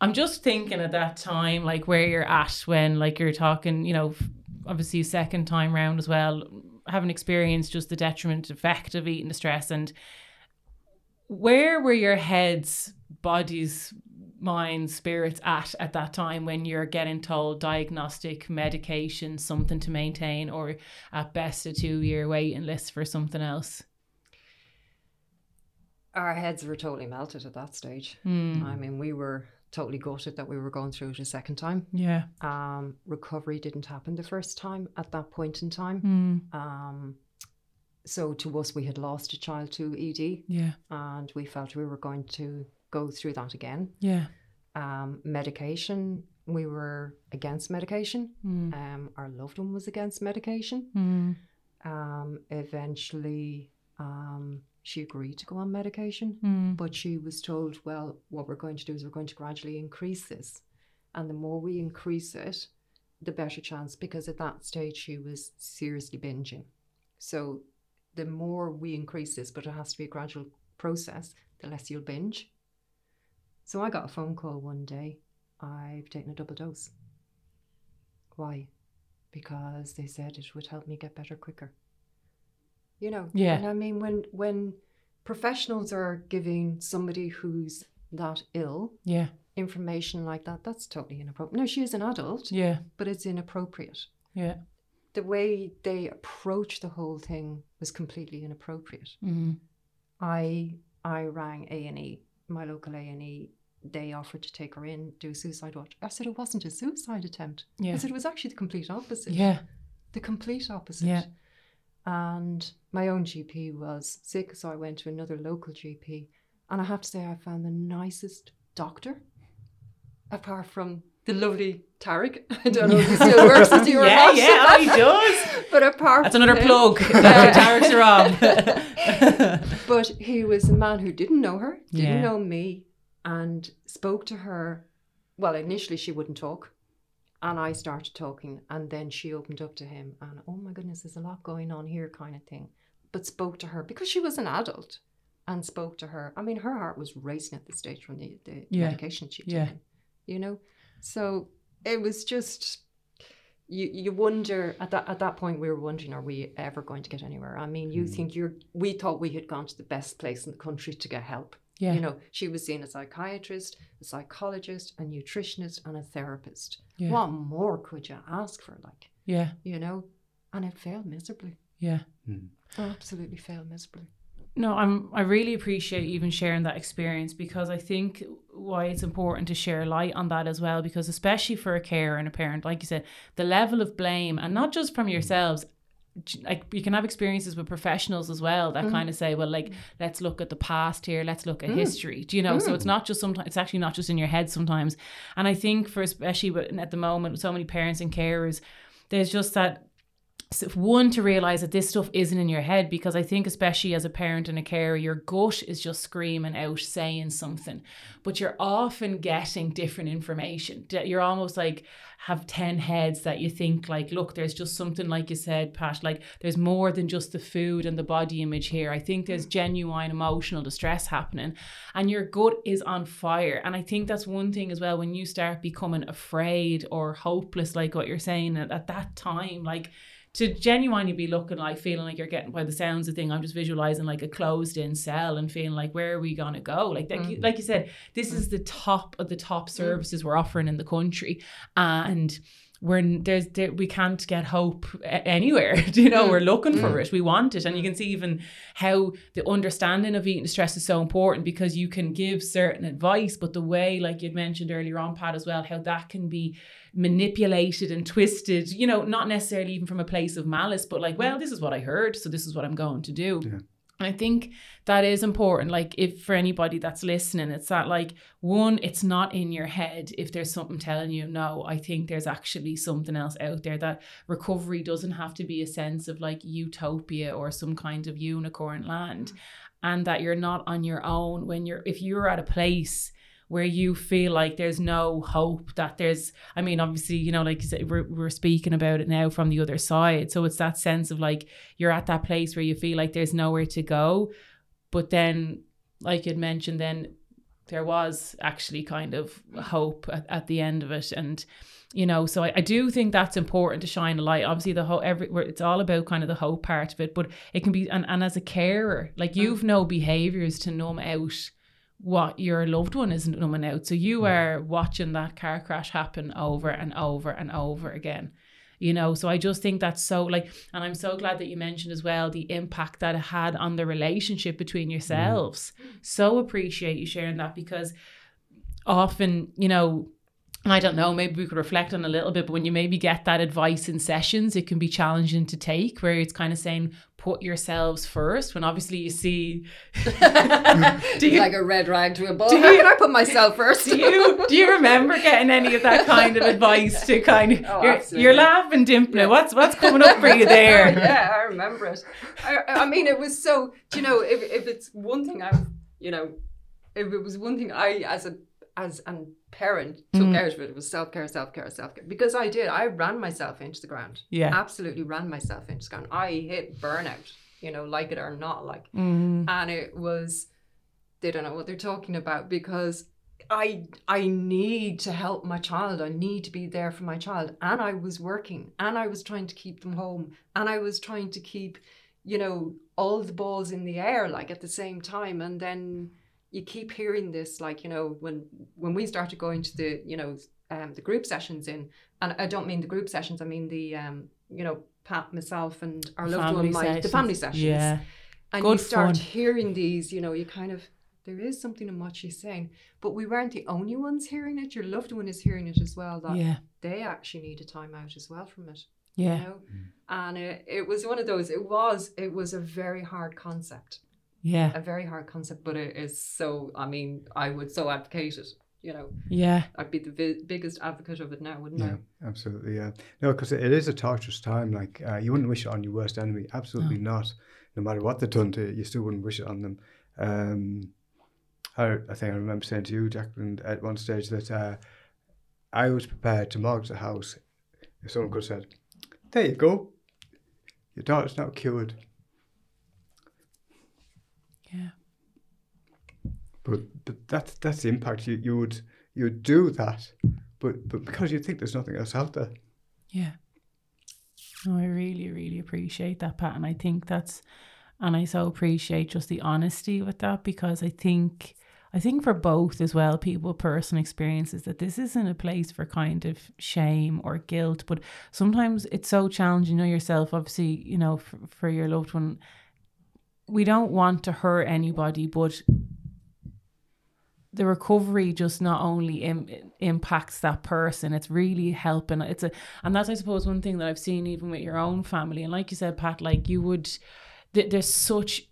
[SPEAKER 1] I'm just thinking at that time, like where you're at when, like, you're talking, you know, f- obviously second time round as well, having experienced just the detriment effect of eating the stress, and where were your heads, bodies, minds, spirits at at that time when you're getting told diagnostic medication, something to maintain, or at best a two year waiting list for something else?
[SPEAKER 2] Our heads were totally melted at that stage.
[SPEAKER 1] Hmm.
[SPEAKER 2] I mean, we were totally gutted that we were going through it a second time.
[SPEAKER 1] Yeah.
[SPEAKER 2] Um, recovery didn't happen the first time at that point in time.
[SPEAKER 1] Hmm.
[SPEAKER 2] Um, so to us, we had lost a child to ED,
[SPEAKER 1] Yeah.
[SPEAKER 2] and we felt we were going to go through that again.
[SPEAKER 1] Yeah.
[SPEAKER 2] Um, medication, we were against medication.
[SPEAKER 1] Mm.
[SPEAKER 2] Um, our loved one was against medication.
[SPEAKER 1] Mm.
[SPEAKER 2] Um, eventually, um, she agreed to go on medication,
[SPEAKER 1] Mm.
[SPEAKER 2] but she was told, well, what we're going to do is we're going to gradually increase this. And the more we increase it, the better chance, because at that stage she was seriously binging. So the more we increase this, but it has to be a gradual process, the less you'll binge. So I got a phone call one day. I've taken a double dose. Why? Because they said it would help me get better quicker. You know,
[SPEAKER 1] Yeah.
[SPEAKER 2] And I mean, when when professionals are giving somebody who's that ill
[SPEAKER 1] Yeah.
[SPEAKER 2] information like that, that's totally inappropriate. No, she is an adult,
[SPEAKER 1] Yeah.
[SPEAKER 2] but it's inappropriate.
[SPEAKER 1] Yeah.
[SPEAKER 2] The way they approach the whole thing was completely inappropriate.
[SPEAKER 1] Mm.
[SPEAKER 2] I I rang A and E, my local A and E. They offered to take her in, do a suicide watch. I said it wasn't a suicide attempt.
[SPEAKER 1] Yeah.
[SPEAKER 2] I said it was actually the complete opposite.
[SPEAKER 1] Yeah.
[SPEAKER 2] The complete opposite.
[SPEAKER 1] Yeah.
[SPEAKER 2] And my own GP was sick, so I went to another local GP. And I have to say, I found the nicest doctor, apart from the lovely Tarek. I don't know if he still works you or
[SPEAKER 1] Yeah,
[SPEAKER 2] not.
[SPEAKER 1] yeah, oh, he does.
[SPEAKER 2] But apart
[SPEAKER 1] That's another
[SPEAKER 2] him-
[SPEAKER 1] plug. Tarek's Rob.
[SPEAKER 2] but he was a man who didn't know her, didn't
[SPEAKER 1] Yeah.
[SPEAKER 2] know me, and spoke to her. Well, initially she wouldn't talk, and I started talking, and then she opened up to him, and oh my goodness, there's a lot going on here, kind of thing. But spoke to her because she was an adult, and spoke to her. I mean, her heart was racing at the stage from the, the
[SPEAKER 1] Yeah.
[SPEAKER 2] medication she'd
[SPEAKER 1] Yeah.
[SPEAKER 2] taken, you know. So it was just. You, you wonder at that at that point we were wondering are we ever going to get anywhere? I mean, you
[SPEAKER 3] Mm.
[SPEAKER 2] think you're we thought we had gone to the best place in the country to get help.
[SPEAKER 1] Yeah.
[SPEAKER 2] You know, she was seeing a psychiatrist, a psychologist, a nutritionist, and a therapist.
[SPEAKER 1] yeah.
[SPEAKER 2] What more could you ask for? Like,
[SPEAKER 1] Yeah.
[SPEAKER 2] you know, and it failed miserably.
[SPEAKER 1] Yeah.
[SPEAKER 3] Mm.
[SPEAKER 2] Absolutely failed miserably.
[SPEAKER 1] No, I'm. I really appreciate you even sharing that experience because I think why it's important to share light on that as well. Because especially for a carer and a parent, like you said, the level of blame, and not just from yourselves, j- like you can have experiences with professionals as well that
[SPEAKER 2] Mm.
[SPEAKER 1] kind of say, well, like let's look at the past here, let's look at
[SPEAKER 2] Mm.
[SPEAKER 1] history. Do you know? So
[SPEAKER 2] Mm.
[SPEAKER 1] it's not just sometimes. It's actually not just in your head sometimes. And I think for especially at the moment, so many parents and carers, there's just that one to realize that this stuff isn't in your head because I think especially as a parent and a carer, your gut is just screaming out saying something, but you're often getting different information. You're almost like have 10 heads that you think like look there's just something like you said pat like there's more than just the food and the body image here i think there's genuine emotional distress happening and your gut is on fire and i think that's one thing as well when you start becoming afraid or hopeless like what you're saying at, at that time like to genuinely be looking like feeling like you're getting by the sounds of thing i'm just visualizing like a closed in cell and feeling like where are we going to go like mm. like you said this mm. is the top of the top mm. services mm. we're offering in the country and we're there's there, we can't get hope anywhere you know mm. we're looking for mm. it we want it and you can see even how the understanding of eating distress is so important because you can give certain advice but the way like you'd mentioned earlier on pat as well how that can be manipulated and twisted, you know, not necessarily even from a place of malice, but like, well, this is what I heard, so this is what I'm going to do. Yeah. And I think that is important. Like, if for anybody that's listening, it's that, like, one, it's not in your head if there's something telling you, no, I think there's actually something else out there. That recovery doesn't have to be a sense of like utopia or some kind of unicorn land. And that you're not on your own when you're, if you're at a place where you feel like there's no hope that there's i mean obviously you know like you said we're, we're speaking about it now from the other side. So it's that sense of like you're at that place where you feel like there's nowhere to go. But then like you'd mentioned then there was actually kind of hope at, at the end of it. And you know so I, I do think that's important to shine a light. Obviously the whole every it's all about kind of the hope part of it but it can be and, and as a carer like mm. you've no behaviors to numb out what your loved one isn't numbing out. So you are watching that car crash happen over and over and over again. You know, so I just think that's so like, and I'm so glad that you mentioned as well the impact that it had on the relationship between yourselves. Mm. So appreciate you sharing that because often, you know, I don't know, maybe we could reflect on a little bit, but when you maybe get that advice in sessions, it can be challenging to take, where it's kind of saying, put yourselves first, when obviously you see
[SPEAKER 2] do you, like a red rag to a bull. How can I put myself first?
[SPEAKER 1] do you do you remember getting any of that kind of advice to kind of oh, you're, you're, laughing, Dimpling. Yeah. What's what's coming up for you there?
[SPEAKER 2] yeah, I remember it. I, I mean it was so you know, if if it's one thing I've you know, if it was one thing I as a as an parent took mm. out of it. It was self care, self care, self care. Because I did. I ran myself into the ground.
[SPEAKER 1] Yeah.
[SPEAKER 2] Absolutely ran myself into the ground. I hit burnout, you know, like it or not like. Mm. And it was, they don't know what they're talking about because I I need to help my child. I need to be there for my child. And I was working and I was trying to keep them home. And I was trying to keep, you know, all the balls in the air like at the same time. And then you keep hearing this like you know when when we started going to the you know um, the group sessions in and i don't mean the group sessions i mean the um, you know pat myself and our loved one my, the family sessions
[SPEAKER 1] yeah
[SPEAKER 2] and Good you start fun. hearing these you know you kind of there is something in what she's saying but we weren't the only ones hearing it your loved one is hearing it as well that
[SPEAKER 1] yeah.
[SPEAKER 2] they actually need a time out as well from it
[SPEAKER 1] yeah
[SPEAKER 2] you know? mm. and it, it was one of those it was it was a very hard concept
[SPEAKER 1] yeah.
[SPEAKER 2] a very hard concept but it is so i mean i would so advocate it you know?
[SPEAKER 1] Yeah.
[SPEAKER 2] I'd be the vi- biggest advocate of it now wouldn't
[SPEAKER 3] yeah,
[SPEAKER 2] I
[SPEAKER 3] absolutely yeah. No because it is a torturous time like uh, you wouldn't wish it on your worst enemy absolutely no. not. No matter what they've done to you you still wouldn't wish it on them. Um I, I think I remember saying to you, Jacqueline, at one stage that uh, I was prepared to mortgage the house. If someone could have said, There you go, your daughter's not cured.
[SPEAKER 1] Yeah.
[SPEAKER 3] But but that's that's the impact. You you would you would do that, but but because you think there's nothing else out there.
[SPEAKER 1] Yeah. No, I really really appreciate that, Pat, and I think that's, and I so appreciate just the honesty with that because I think. I think for both as well, people personal experiences that this isn't a place for kind of shame or guilt, but sometimes it's so challenging. You know yourself, obviously, you know, for, for your loved one, we don't want to hurt anybody, but the recovery just not only Im- impacts that person it's really helping. It's a and that's i suppose one thing that i've seen even with your own family. And like you said pat like you would th- there's such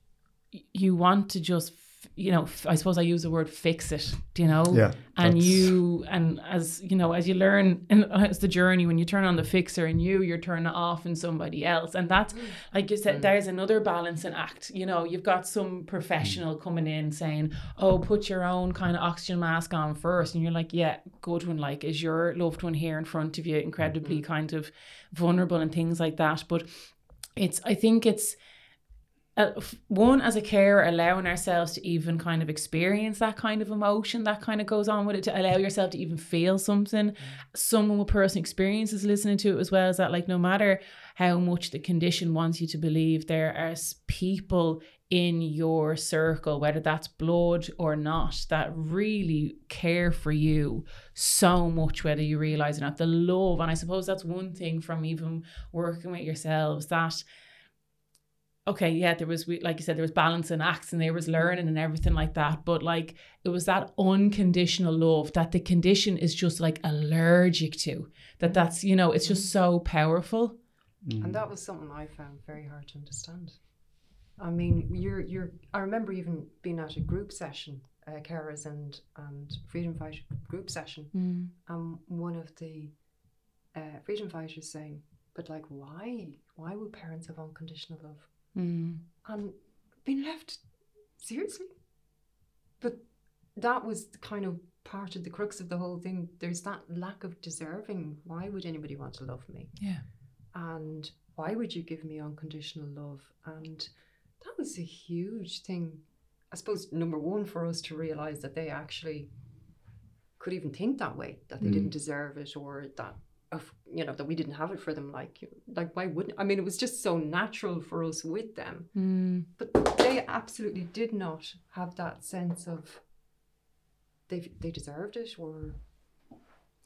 [SPEAKER 1] you want to just you know, I suppose I use the word fix it, do you know?
[SPEAKER 3] Yeah,
[SPEAKER 1] And you, and as you know, as you learn, and it's the journey when you turn on the fixer and you, you're turning off in somebody else. And that's, mm. like you said, mm. there's another balancing act. You know, you've got some professional mm. coming in saying, oh, put your own kind of oxygen mask on first. And you're like, yeah, good one. Like, is your loved one here in front of you incredibly mm-hmm. kind of vulnerable and things like that? But it's, I think it's, uh, one as a carer allowing ourselves to even kind of experience that kind of emotion that kind of goes on with it to allow yourself to even feel something. Someone with personal experiences listening to it as well is that like no matter how much the condition wants you to believe there are people in your circle whether that's blood or not that really care for you so much whether you realize it or not. The love and i suppose that's one thing from even working with yourselves that okay, yeah, there was like you said, there was balance and acts and there was mm-hmm. learning and everything like that. But like it was that unconditional love that the condition is just like allergic to. That mm-hmm. that's you know it's just mm-hmm. so powerful.
[SPEAKER 2] And that was something I found very hard to understand. I mean, you're you're. I remember even being at a group session, uh, carers and and freedom fighter group session, mm. and one of the uh, freedom fighters saying, "But like, why? Why would parents have unconditional love?"
[SPEAKER 1] Mm.
[SPEAKER 2] and been left seriously. But that was kind of part of the crux of the whole thing. There's that lack of deserving. Why would anybody want to love me?
[SPEAKER 1] Yeah.
[SPEAKER 2] And why would you give me unconditional love? And that was a huge thing. I suppose number one for us to realize that they actually could even think that way, that they
[SPEAKER 3] Mm.
[SPEAKER 2] didn't deserve it, or that of you know that we didn't have it for them. Like like why wouldn't? I mean, it was just so natural for us with them.
[SPEAKER 1] Mm.
[SPEAKER 2] But they absolutely did not have that sense of they they deserved it or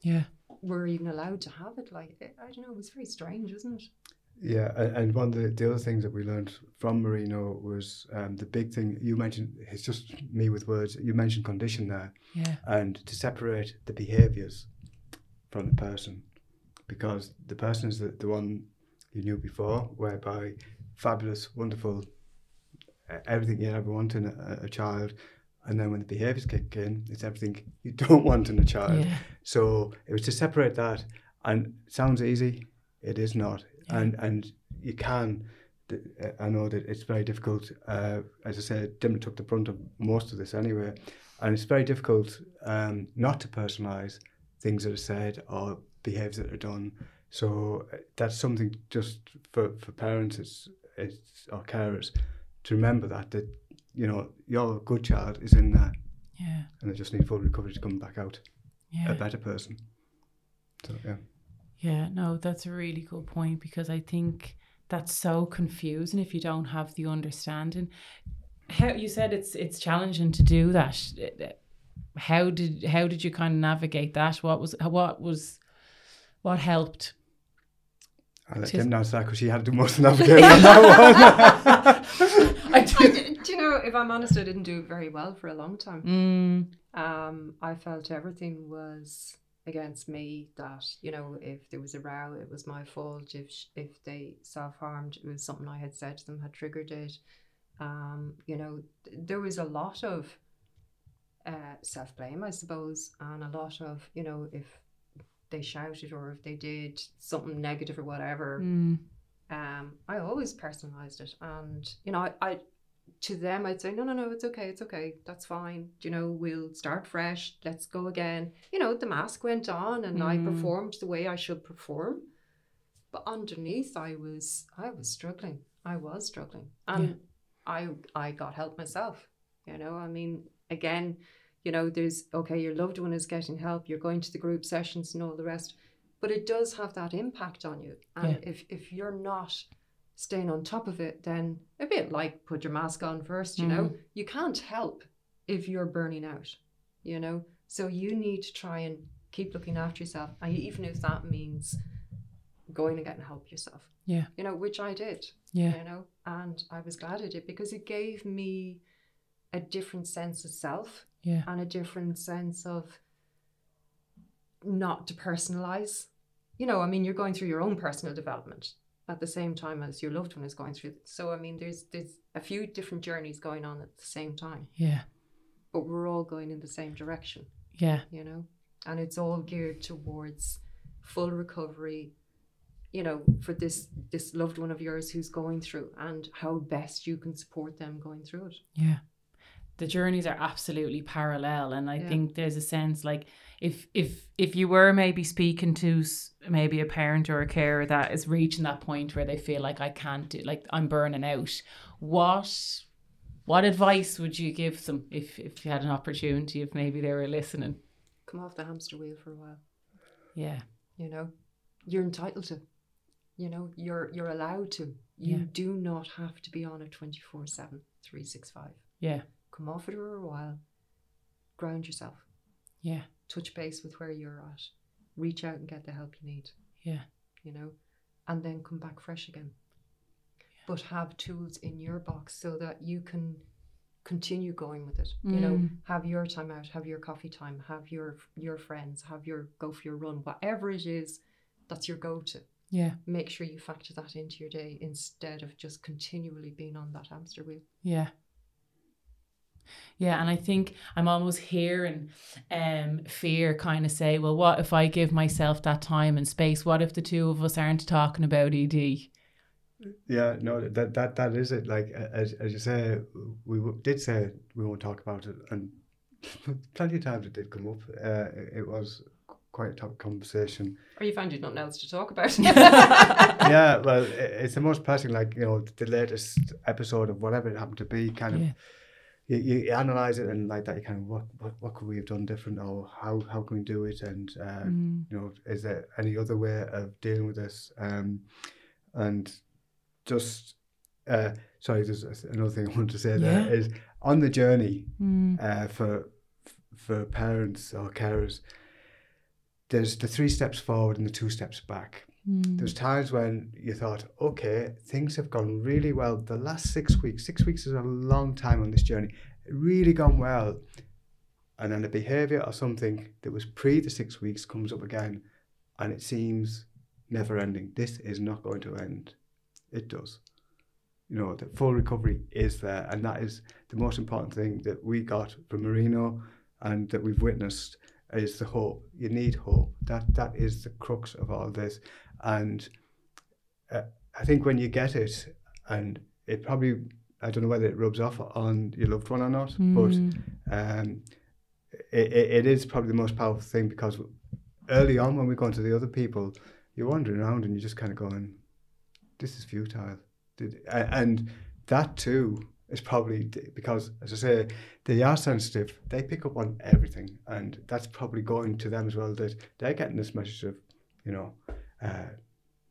[SPEAKER 1] Yeah.
[SPEAKER 2] were even allowed to have it. Like I I don't know, it was very strange, wasn't it?
[SPEAKER 3] Yeah, and one of the, the other things that we learned from Marino was um, the big thing you mentioned. It's just me with words. You mentioned condition there,
[SPEAKER 1] Yeah.
[SPEAKER 3] and to separate the behaviours from the person, because the person is the, the one you knew before, whereby fabulous, wonderful, everything you ever want in a, a child, and then when the behaviours kick in, it's everything you don't want in a child.
[SPEAKER 1] Yeah.
[SPEAKER 3] So it was to separate that, and it sounds easy. It is not,
[SPEAKER 1] Yeah.
[SPEAKER 3] and and you can. I know that it's very difficult. Uh, as I said, Dimna took the brunt of most of this anyway, and it's very difficult um, not to personalise things that are said or behaviours that are done. So uh, that's something just for, for parents, it's it's or carers to remember that that you know your good child is in there,
[SPEAKER 1] Yeah.
[SPEAKER 3] and they just need full recovery to come back out
[SPEAKER 1] Yeah.
[SPEAKER 3] a better person. So yeah.
[SPEAKER 1] Yeah, no, that's a really good point because I think that's so confusing if you don't have the understanding. How you said it's it's challenging to do that. How did how did you kind of navigate that? What was what was what helped?
[SPEAKER 3] I'll let
[SPEAKER 1] Tis-
[SPEAKER 3] Jim answer that because she had to do most of the navigating on that one.
[SPEAKER 1] I
[SPEAKER 2] I
[SPEAKER 1] do.
[SPEAKER 2] did, do you know, if I'm honest, I didn't do very well for a long time.
[SPEAKER 1] Mm,
[SPEAKER 2] Um, I felt everything was against me. That you know, if there was a row, it was my fault. If if they self harmed, it was something I had said to them had triggered it. Um, you know, there was a lot of uh, self blame, I suppose, and a lot of you know if they shouted or if they did something negative or whatever
[SPEAKER 1] mm,
[SPEAKER 2] um, I always personalized it, and you know, I, I to them I'd say, no, no, no, it's okay, it's okay, that's fine. You know, we'll start fresh. Let's go again. You know, the mask went on, and I
[SPEAKER 1] Mm.
[SPEAKER 2] performed the way I should perform, but underneath, I was, I was struggling. I was struggling, and I, I got help myself. You know, I mean, again, you know, there's okay, your loved one is getting help. You're going to the group sessions and all the rest but it does have that impact on you. And
[SPEAKER 1] Yeah.
[SPEAKER 2] if if you're not staying on top of it, then a bit like put your mask on first, you know, mm-hmm. you can't help if you're burning out, you know. So you need to try and keep looking after yourself, and even if that means going and getting help yourself,
[SPEAKER 1] Yeah.
[SPEAKER 2] you know, which I did,
[SPEAKER 1] yeah.
[SPEAKER 2] you know, and I was glad I did because it gave me a different sense of self
[SPEAKER 1] Yeah.
[SPEAKER 2] and a different sense of not to personalize. You know, I mean, you're going through your own personal development at the same time as your loved one is going through. So, I mean, there's there's a few different journeys going on at the same time.
[SPEAKER 1] Yeah.
[SPEAKER 2] but we're all going in the same direction,
[SPEAKER 1] Yeah.
[SPEAKER 2] you know? And it's all geared towards full recovery, you know, for this this loved one of yours who's going through and how best you can support them going through it.
[SPEAKER 1] Yeah. The journeys are absolutely parallel and I
[SPEAKER 2] Yeah.
[SPEAKER 1] think there's a sense like if if if you were maybe speaking to maybe a parent or a carer that is reaching that point where they feel like I can't do like I'm burning out, what what advice would you give them if if you had an opportunity if maybe they were listening?
[SPEAKER 2] Come off the hamster wheel for a while.
[SPEAKER 1] Yeah.
[SPEAKER 2] you know you're entitled to you know you're you're allowed to you
[SPEAKER 1] Yeah.
[SPEAKER 2] do not have to be on it 24 7 365
[SPEAKER 1] Yeah.
[SPEAKER 2] Come off it for a while ground yourself
[SPEAKER 1] Yeah.
[SPEAKER 2] touch base with where you're at reach out and get the help you need
[SPEAKER 1] Yeah.
[SPEAKER 2] you know and then come back fresh again but have tools in your box so that you can continue going with it you know
[SPEAKER 1] Mm.
[SPEAKER 2] have your time out have your coffee time have your your friends have your go for your run whatever it is that's your go-to
[SPEAKER 1] Yeah.
[SPEAKER 2] make sure you factor that into your day instead of just continually being on that hamster wheel
[SPEAKER 1] Yeah. Yeah, and I think I'm almost hearing um fear kind of say, well, what if I give myself that time and space? What if the two of us aren't talking about ED?
[SPEAKER 3] Yeah, no, that that that is it. Like as as you say, we w- did say we won't talk about it, and plenty of times it did come up. Uh, it, it was quite a tough conversation.
[SPEAKER 2] or you find you've nothing else to talk about
[SPEAKER 3] yeah, well, i- it's the most pressing. Like you know, the latest episode of whatever it happened to be, kind of.
[SPEAKER 1] Yeah.
[SPEAKER 3] You, you analyze it and like that, you kind of what, what what could we have done different, or how how can we do it, and uh,
[SPEAKER 1] Mm.
[SPEAKER 3] you know, is there any other way of dealing with this? Um, and just, uh, sorry, there's another thing I wanted to say there
[SPEAKER 1] Yeah.
[SPEAKER 3] is on the journey
[SPEAKER 1] Mm.
[SPEAKER 3] uh, for for parents or carers. There's the three steps forward and the two steps back.
[SPEAKER 1] Mm.
[SPEAKER 3] There's times when you thought, okay, things have gone really well. The last six weeks, six weeks is a long time on this journey, really gone well. And then a behaviour or something that was pre the six weeks comes up again and it seems never ending. This is not going to end. It does. You know, the full recovery is there. And that is the most important thing that we got from Marino and that we've witnessed is the hope. You need hope. That That is the crux of all this. And uh, I think when you get it, and it probably, I don't know whether it rubs off on your loved one or not,
[SPEAKER 1] Mm.
[SPEAKER 3] but um, it, it, it is probably the most powerful thing because early on when we go into the other people, you're wandering around and you're just kind of going, this is futile. And that too is probably because, as I say, they are sensitive. They pick up on everything, and that's probably going to them as well. That they're getting this message of, you know, uh,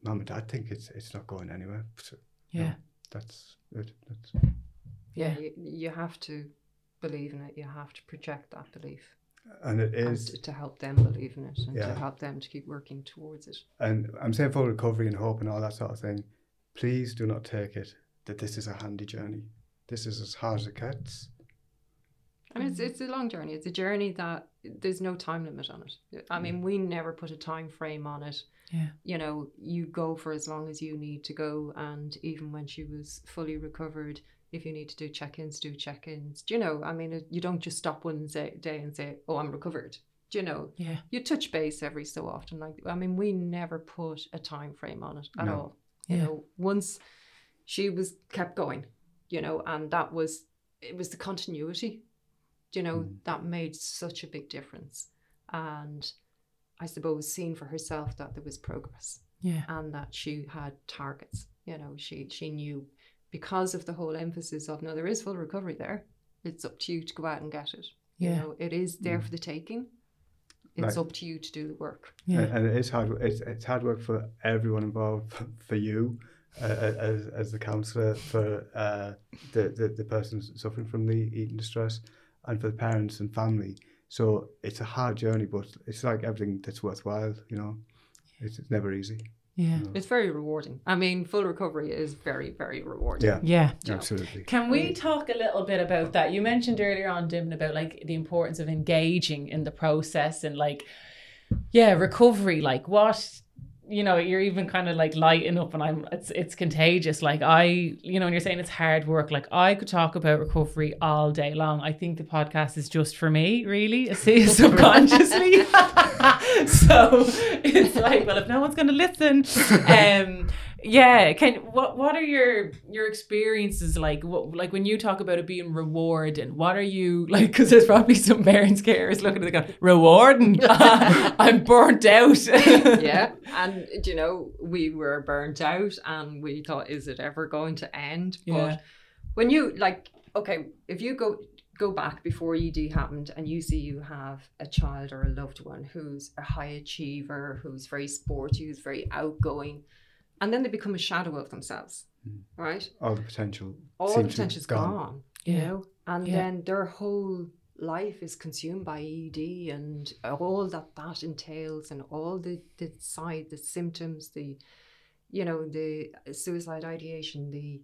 [SPEAKER 3] mom and dad think it's it's not going anywhere. So,
[SPEAKER 1] Yeah.
[SPEAKER 3] that's it. That's
[SPEAKER 1] Yeah.
[SPEAKER 2] you, you have to believe in it you have to project that belief
[SPEAKER 3] and it is and
[SPEAKER 2] to, to help them believe in it and
[SPEAKER 3] Yeah.
[SPEAKER 2] to help them to keep working towards it
[SPEAKER 3] and I'm saying for recovery and hope and all that sort of thing. Please do not take it that this is a handy journey. This is as hard as it gets.
[SPEAKER 2] and it's, it's a long journey it's a journey that there's no time limit on it i mean we never put a time frame on it
[SPEAKER 1] Yeah.
[SPEAKER 2] you know you go for as long as you need to go and even when she was fully recovered if you need to do check-ins do check-ins do you know i mean you don't just stop one say- day and say oh i'm recovered do you know
[SPEAKER 1] Yeah.
[SPEAKER 2] you touch base every so often like i mean we never put a time frame on it at
[SPEAKER 3] No.
[SPEAKER 2] all you
[SPEAKER 1] Yeah.
[SPEAKER 2] know once she was kept going you know and that was it was the continuity you know
[SPEAKER 3] Mm.
[SPEAKER 2] that made such a big difference and i suppose seeing for herself that there was progress
[SPEAKER 1] Yeah.
[SPEAKER 2] and that she had targets you know she she knew because of the whole emphasis of no there is full recovery there it's up to you to go out and get it you
[SPEAKER 1] Yeah.
[SPEAKER 2] know it is there
[SPEAKER 3] Mm.
[SPEAKER 2] for the taking it's
[SPEAKER 3] Like-
[SPEAKER 2] up to you to do the work
[SPEAKER 1] Yeah.
[SPEAKER 3] And, and it is hard. It's, it's hard work for everyone involved. For you, uh, as as the counsellor, for uh, the, the the person suffering from the eating distress, and for the parents and family. So it's a hard journey, but it's like everything that's worthwhile. You know, it's, it's never easy.
[SPEAKER 1] Yeah.
[SPEAKER 3] you know.
[SPEAKER 2] it's very rewarding i mean full recovery is very very rewarding
[SPEAKER 3] Yeah,
[SPEAKER 1] Yeah.
[SPEAKER 2] Yeah.
[SPEAKER 3] absolutely.
[SPEAKER 1] Can we talk a little bit about that? You mentioned earlier on, Dimon, about like the importance of engaging in the process and like, yeah, recovery. Like, what you know, you're even kind of like lighting up and I'm it's it's contagious. Like I, you know, when you're saying it's hard work, like I could talk about recovery all day long. I think the podcast is just for me, really, subconsciously. so it's like, well, if no one's gonna listen, um yeah can what what are your your experiences like? What like when you talk about it being rewarding what are you like because there's probably some parents carers looking at it going rewarding? I'm burnt out.
[SPEAKER 2] Yeah and you know we were burnt out and we thought is it ever going to end?
[SPEAKER 1] Yeah.
[SPEAKER 2] but when you like okay if you go go back before ed happened and you see you have a child or a loved one who's a high achiever who's very sporty who's very outgoing and then they become a shadow of themselves
[SPEAKER 3] Mm.
[SPEAKER 2] right
[SPEAKER 3] All the potential.
[SPEAKER 2] all the
[SPEAKER 3] seems to be
[SPEAKER 2] potential's gone.
[SPEAKER 1] Yeah.
[SPEAKER 2] you know and
[SPEAKER 1] Yeah.
[SPEAKER 2] then their whole life is consumed by ed and all that that entails and all the the side the symptoms the you know the suicide ideation the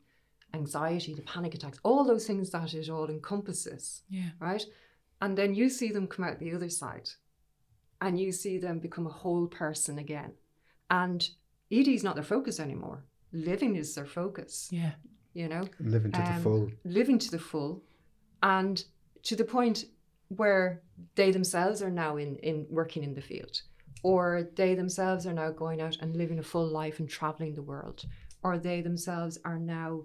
[SPEAKER 2] anxiety the panic attacks all those things that it all encompasses
[SPEAKER 1] yeah
[SPEAKER 2] right and then you see them come out the other side and you see them become a whole person again and ed is not their focus anymore. Living is their focus
[SPEAKER 1] yeah.
[SPEAKER 2] you know?
[SPEAKER 3] Living to
[SPEAKER 2] Um,
[SPEAKER 3] the full.
[SPEAKER 2] living to the full and to the point where they themselves are now in, in working in the field or they themselves are now going out and living a full life and traveling the world or they themselves are now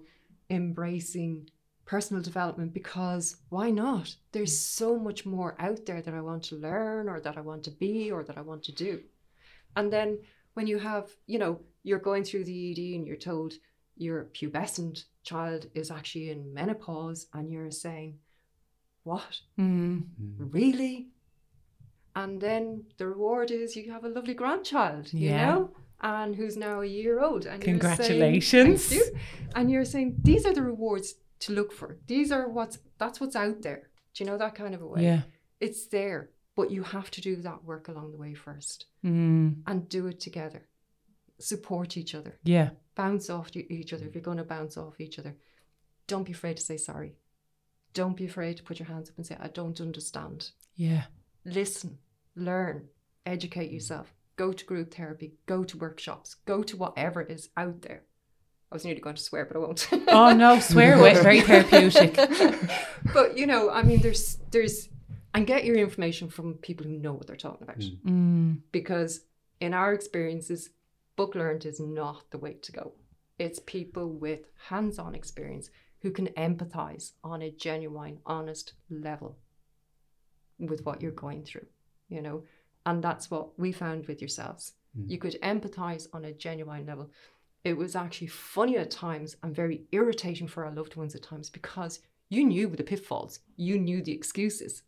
[SPEAKER 2] embracing personal development because why not? There's so much more out there that i want to learn or that i want to be or that i want to do. And then when you have you know you're going through the ed and you're told your pubescent child is actually in menopause and you're saying what?
[SPEAKER 1] Mm.
[SPEAKER 2] Really? And then the reward is you have a lovely grandchild you know and who's now a year old and you're saying-
[SPEAKER 1] Congratulations.
[SPEAKER 2] Thank you. and you're saying these are the rewards to look for. These are what's that's what's out there. Do you know that kind of a way?
[SPEAKER 1] Yeah.
[SPEAKER 2] It's there but you have to do that work along the way first.
[SPEAKER 1] Mm.
[SPEAKER 2] and do it together. Support each other.
[SPEAKER 1] Yeah.
[SPEAKER 2] Bounce off each other. If you're going to bounce off each other don't be afraid to say sorry. Don't be afraid to put your hands up and say i don't understand.
[SPEAKER 1] Yeah.
[SPEAKER 2] Listen learn educate yourself. Go to group therapy. Go to workshops. Go to whatever is out there. I was nearly going to swear but i won't.
[SPEAKER 1] Oh no swear away. Very therapeutic.
[SPEAKER 2] But you know i mean there's there's and get your information from people who know what they're talking about.
[SPEAKER 3] Mm.
[SPEAKER 1] mm.
[SPEAKER 2] because in our experiences book learned is not the way to go. It's people with hands-on experience who can empathize on a genuine honest level with what you're going through you know? And that's what we found with yourselves.
[SPEAKER 3] Mm.
[SPEAKER 2] you could empathize on a genuine level. It was actually funny at times and very irritating for our loved ones at times because you knew the pitfalls. You knew the excuses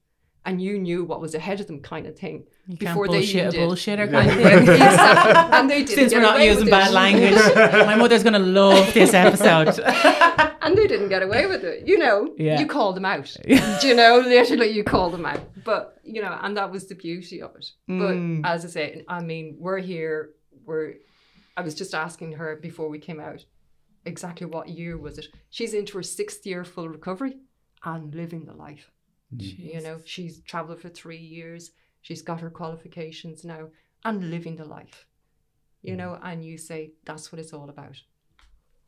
[SPEAKER 2] and you knew what was ahead of them kind of thing
[SPEAKER 1] you
[SPEAKER 2] Before
[SPEAKER 1] can't
[SPEAKER 2] they
[SPEAKER 1] bullshit a
[SPEAKER 2] did.
[SPEAKER 1] bullshitter
[SPEAKER 3] Yeah.
[SPEAKER 1] of
[SPEAKER 2] and
[SPEAKER 1] thing
[SPEAKER 2] they, exactly. and they didn't
[SPEAKER 1] since
[SPEAKER 2] get
[SPEAKER 1] we're not
[SPEAKER 2] away
[SPEAKER 1] using bad
[SPEAKER 2] it.
[SPEAKER 1] language my mother's gonna love this episode
[SPEAKER 2] and they didn't get away with it. You know,
[SPEAKER 1] Yeah.
[SPEAKER 2] you called them out. Do you know, literally, you called them out. But you know, and that was the beauty of it.
[SPEAKER 1] Mm.
[SPEAKER 2] But as I say, I mean, we're here. We're. I was just asking her before we came out, exactly what year was it? She's into her sixth year full recovery and living the life. You mm. know, she's traveled for three years. She's got her qualifications now and living the life. You mm. know, and you say that's what it's all about.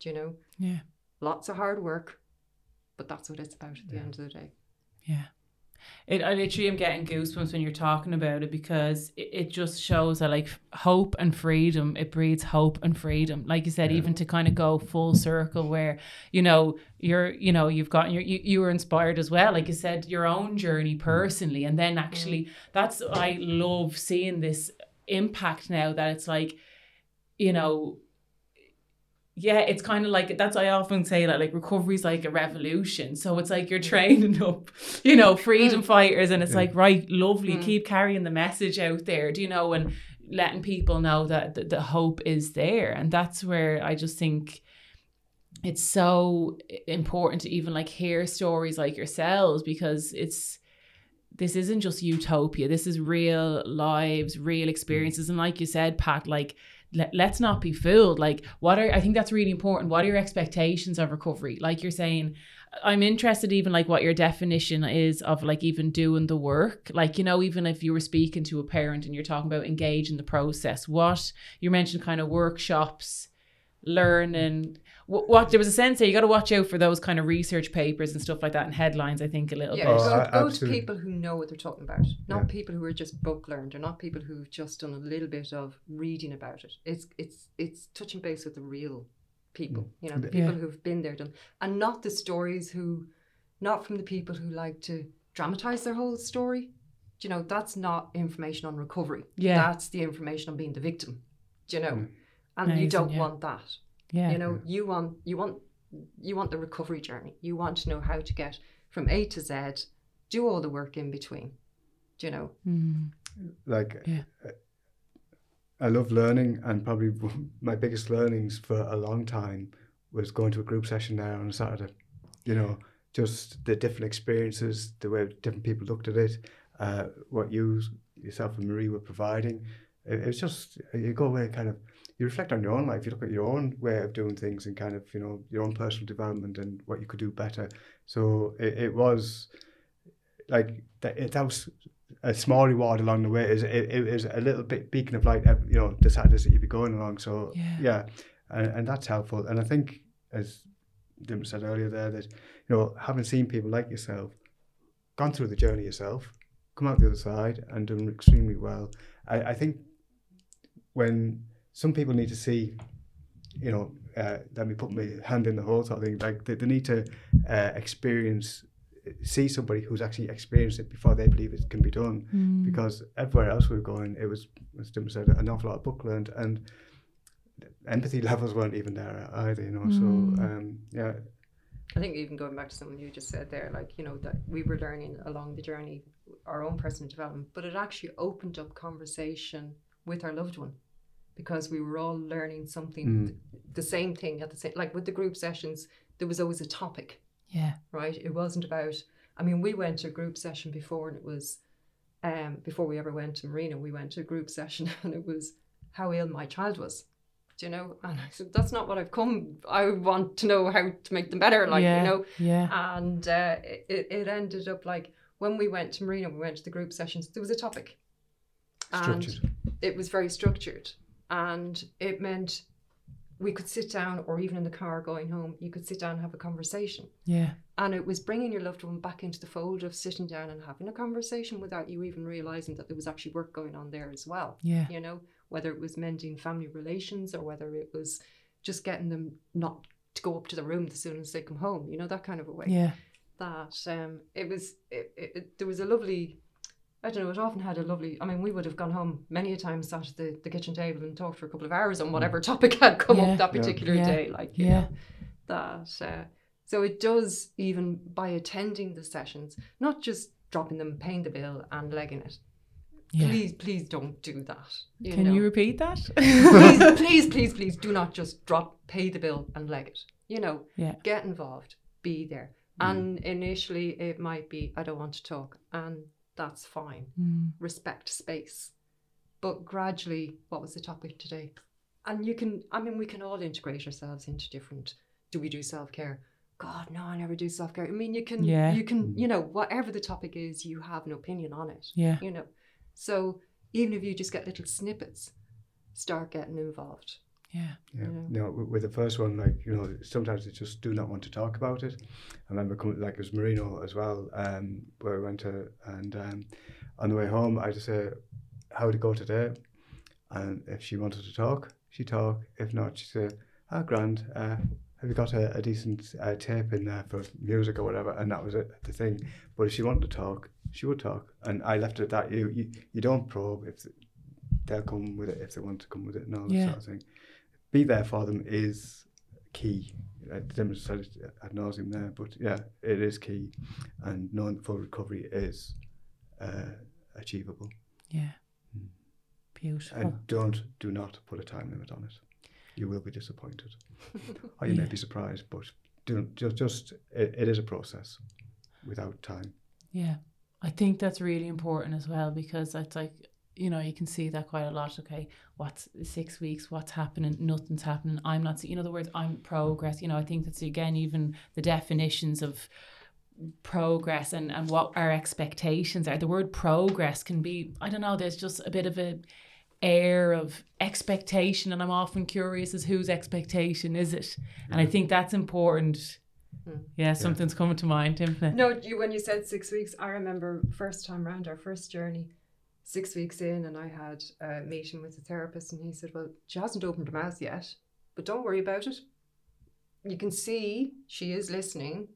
[SPEAKER 2] Do you know?
[SPEAKER 1] yeah
[SPEAKER 2] lots of hard work, but that's what it's about at the
[SPEAKER 3] Yeah.
[SPEAKER 2] end of the day.
[SPEAKER 1] Yeah. It, I literally am getting goosebumps when you're talking about it because it, it just shows that like hope and freedom, it breeds hope and freedom. Like you said,
[SPEAKER 3] Yeah.
[SPEAKER 1] even to kind of go full circle where, you know, you're, you know, you've gotten your, you, you were inspired as well. Like you said, your own journey mm. personally. And then actually mm. that's, I love seeing this impact now that it's like, you know, yeah, it's kind of like that's I often say that like recovery is like a revolution. So it's like you're mm. training up, you know, freedom mm. fighters, and it's
[SPEAKER 3] Yeah.
[SPEAKER 1] like right, lovely,
[SPEAKER 2] Mm.
[SPEAKER 1] keep carrying the message out there, do you know, and letting people know that the, the hope is there, and that's where I just think it's so important to even like hear stories like yourselves because it's this isn't just utopia. This is real lives real mm. experiences. And like you said pat like let, let's not be fooled. Like what are i think that's really important. What are your expectations of recovery? Like you're saying I'm interested even like what your definition is of like even doing the work. Like, you know, even if you were speaking to a parent and you're talking about engage in the process, what you mentioned kind of workshops, learning what, what there was a sense there you got to watch out for those kind of research papers and stuff like that and headlines i think a little
[SPEAKER 2] Yeah,
[SPEAKER 1] bit
[SPEAKER 3] Oh,
[SPEAKER 2] go, go to people who know what they're talking about, not
[SPEAKER 3] Yeah.
[SPEAKER 2] people who are just book learned, or not people who've just done a little bit of reading about it. It's it's it's touching base with the real people, mm. you know, the
[SPEAKER 1] Yeah.
[SPEAKER 2] people who've been there, done, and not the stories who, not from the people who like to dramatize their whole story. Do you know that's not information on recovery.
[SPEAKER 1] Yeah.
[SPEAKER 2] that's the information on being the victim. Do you know, mm. and you don't
[SPEAKER 1] yeah.
[SPEAKER 2] want that
[SPEAKER 1] yeah
[SPEAKER 2] you know you want you want you want the recovery journey you want to know how to get from a to z do all the work in between do you know
[SPEAKER 1] Mm.
[SPEAKER 3] like
[SPEAKER 1] Yeah.
[SPEAKER 3] I love learning, and probably my biggest learnings for a long time was going to a group session there on a Saturday. You know, just the different experiences, the way different people looked at it, uh, what you yourself and Marie were providing. It, it was just you go away kind of you reflect on your own life. You look at your own way of doing things and kind of you know your own personal development and what you could do better. So it, it was like that. It, that was a small reward along the way. Is it, it is a little bit beacon of light. You know, the Saturdays that you'd be going along. So
[SPEAKER 1] Yeah.
[SPEAKER 3] yeah, and, and that's helpful. And I think as Dim said earlier there that you know having seen people like yourself gone through the journey yourself, come out the other side and done extremely well. I, I think when some people need to see, you know, uh, let me put my hand in the hole sort of thing. Like they, they need to uh, experience, see somebody who's actually experienced it before they believe it can be done.
[SPEAKER 1] Mm.
[SPEAKER 3] Because everywhere else we were going, it was, as Tim said, an awful lot of book learned and empathy levels weren't even there either. You know,
[SPEAKER 1] Mm.
[SPEAKER 3] so um, yeah,
[SPEAKER 2] i think even going back to something you just said there like you know that we were learning along the journey our own personal development but it actually opened up conversation with our loved one because we were all learning something
[SPEAKER 3] Mm.
[SPEAKER 2] the same thing at the same like with the group sessions there was always a topic
[SPEAKER 1] yeah
[SPEAKER 2] right? It wasn't about. I mean, we went to a group session before, and it was um, before we ever went to Marino. We went to a group session, and it was how ill my child was. Do you know? And I said, that's not what I've come. I want to know how to make them better. Like
[SPEAKER 1] yeah
[SPEAKER 2] you know.
[SPEAKER 1] yeah
[SPEAKER 2] And uh, it it ended up like when we went to Marino, we went to the group sessions. There was a topic, and
[SPEAKER 3] structured.
[SPEAKER 2] it was very structured, and it meant we could sit down, or even in the car going home, you could sit down and have a conversation.
[SPEAKER 1] yeah
[SPEAKER 2] And it was bringing your loved one back into the fold of sitting down and having a conversation without you even realizing that there was actually work going on there as well.
[SPEAKER 1] yeah
[SPEAKER 2] You know, whether it was mending family relations or whether it was just getting them not to go up to the room as soon as they come home, you know, that kind of a way.
[SPEAKER 1] yeah
[SPEAKER 2] That um, it was, it, it, it- there was a lovely, I don't know, it often had a lovely, I mean, we would have gone home many a time, sat at the, the kitchen table and talked for a couple of hours on whatever topic had come
[SPEAKER 1] Yeah.
[SPEAKER 2] up that particular
[SPEAKER 1] Yeah.
[SPEAKER 2] day. Like, you
[SPEAKER 1] Yeah.
[SPEAKER 2] know, that. Uh, so it does even by attending the sessions, not just dropping them, paying the bill and legging it.
[SPEAKER 1] yeah
[SPEAKER 2] Please, please don't do that. You
[SPEAKER 1] can
[SPEAKER 2] know?
[SPEAKER 1] you repeat that
[SPEAKER 2] please, please, please, please do not just drop, pay the bill and leg it. You know,
[SPEAKER 1] Yeah.
[SPEAKER 2] get involved, be there. And initially, it might be, I don't want to talk, and that's fine.
[SPEAKER 1] Mm.
[SPEAKER 2] Respect space. But gradually, what was the topic today? And you can, I mean, we can all integrate ourselves into different. Do we do self care? God, no, I never do self care. I mean, you can,
[SPEAKER 1] Yeah.
[SPEAKER 2] you can, you know, whatever the topic is, you have an opinion on it
[SPEAKER 1] yeah
[SPEAKER 2] you know. So even if you just get little snippets, start getting involved.
[SPEAKER 1] Yeah
[SPEAKER 3] Yeah,
[SPEAKER 2] you know.
[SPEAKER 3] with- the first one, like you know, sometimes they just do not want to talk about it. I remember coming, like it was Marino as well, um, where I went to, and um, on the way home, I just say, "How did it go today?" And if she wanted to talk, she talk. If not, she say, "Ah, grand. Uh, have you got a, a decent uh, tape in there for music or whatever?" And that was it, the thing. But if she wanted to talk, she would talk, and I left it at that. You you, you don't probe if they'll come with it if they want to come with it and all that
[SPEAKER 1] Yeah.
[SPEAKER 3] sort of thing be there for them is key. I demonstrated it ad nauseum there, but yeah, it is key, and knowing that full recovery is uh, achievable.
[SPEAKER 1] yeah
[SPEAKER 3] Mm.
[SPEAKER 1] beautiful
[SPEAKER 3] And don't do not put a time limit on it. You will be disappointed, or you may be surprised, but do just just it, it is a process without time.
[SPEAKER 1] Yeah. I think that's really important as well because it's like you know, you can see that quite a lot. Okay, what's six weeks? What's happening? Nothing's happening. I'm not seeing. You know, the words I'm progress. You know, I think that's again even the definitions of progress and and what our expectations are. The word progress can be. I don't know. There's just a bit of a air of expectation, and I'm often curious as whose expectation is it? And I think that's important.
[SPEAKER 2] Mm.
[SPEAKER 1] Yeah, something's coming to mind, Tim.
[SPEAKER 2] No, you, when you said six weeks, I remember first time round our first journey, six weeks in, and I had a meeting with a therapist, and he said, "Well, she hasn't opened her mouth yet, but don't worry about it. You can see she is listening.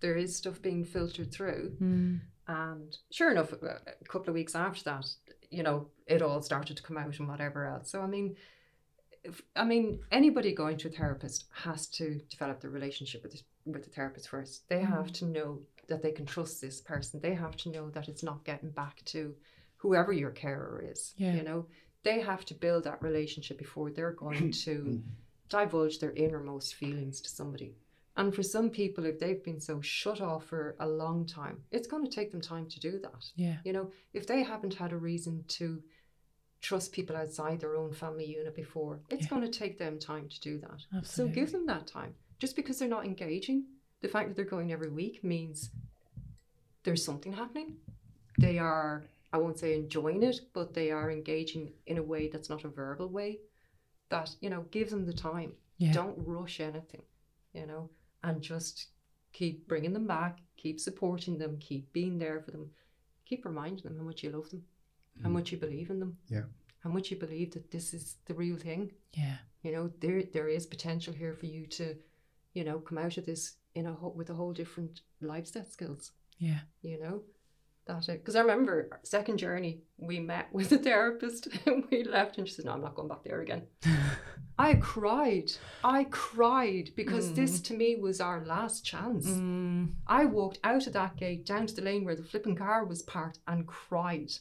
[SPEAKER 2] There is stuff being filtered through,
[SPEAKER 1] Mm.
[SPEAKER 2] and sure enough, a couple of weeks after that, you know, it all started to come out and whatever else. So I mean." If, I mean, anybody going to a therapist has to develop the relationship with the, with the therapist first. They have to know that they can trust this person. They have to know that it's not getting back to whoever your carer is.
[SPEAKER 1] Yeah.
[SPEAKER 2] You know, they have to build that relationship before they're going mm-hmm. to divulge their innermost feelings to somebody. And for some people, if they've been so shut off for a long time, it's going to take them time to do that.
[SPEAKER 1] Yeah.
[SPEAKER 2] You know, if they haven't had a reason to trust people outside their own family unit before, it's
[SPEAKER 1] Yeah.
[SPEAKER 2] going to take them time to do that.
[SPEAKER 1] Absolutely.
[SPEAKER 2] So give them that time. Just because they're not engaging, the fact that they're going every week means there's something happening. They are, I won't say enjoying it, but they are engaging in a way that's not a verbal way. That, you know, give them the time.
[SPEAKER 1] Yeah.
[SPEAKER 2] Don't rush anything, you know, and just keep bringing them back, keep supporting them, keep being there for them, keep reminding them how much you love them, how mm. much you believe in them,
[SPEAKER 3] Yeah.
[SPEAKER 2] how much you believe that this is the real thing.
[SPEAKER 1] Yeah.
[SPEAKER 2] You know, there there is potential here for you to, you know, come out of this in a whole, with a whole different life set skills.
[SPEAKER 1] Yeah.
[SPEAKER 2] You know, that it because I remember second journey we met with a therapist and we left and she said, "No, I'm not going back there again." I cried. I cried because this to me was our last chance.
[SPEAKER 1] Mm.
[SPEAKER 2] I walked out of that gate down to the lane where the flipping car was parked and cried.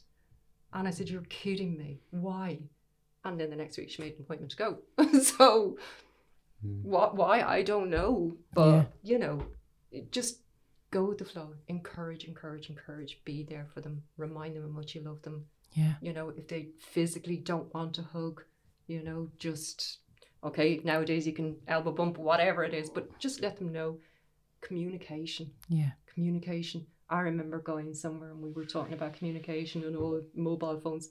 [SPEAKER 2] And I said, You're kidding me. Why? And then the next week she made an appointment to go. so what why I don't know. But
[SPEAKER 1] Yeah.
[SPEAKER 2] you know, it- just go with the flow. Encourage, encourage, encourage. Be there for them. Remind them how much you love them.
[SPEAKER 1] Yeah.
[SPEAKER 2] You know, if they physically don't want a hug, you know, just okay, nowadays you can elbow bump, whatever it is, but just let them know communication
[SPEAKER 1] Yeah.
[SPEAKER 2] communication. I remember going somewhere and we were talking about communication and all mobile phones.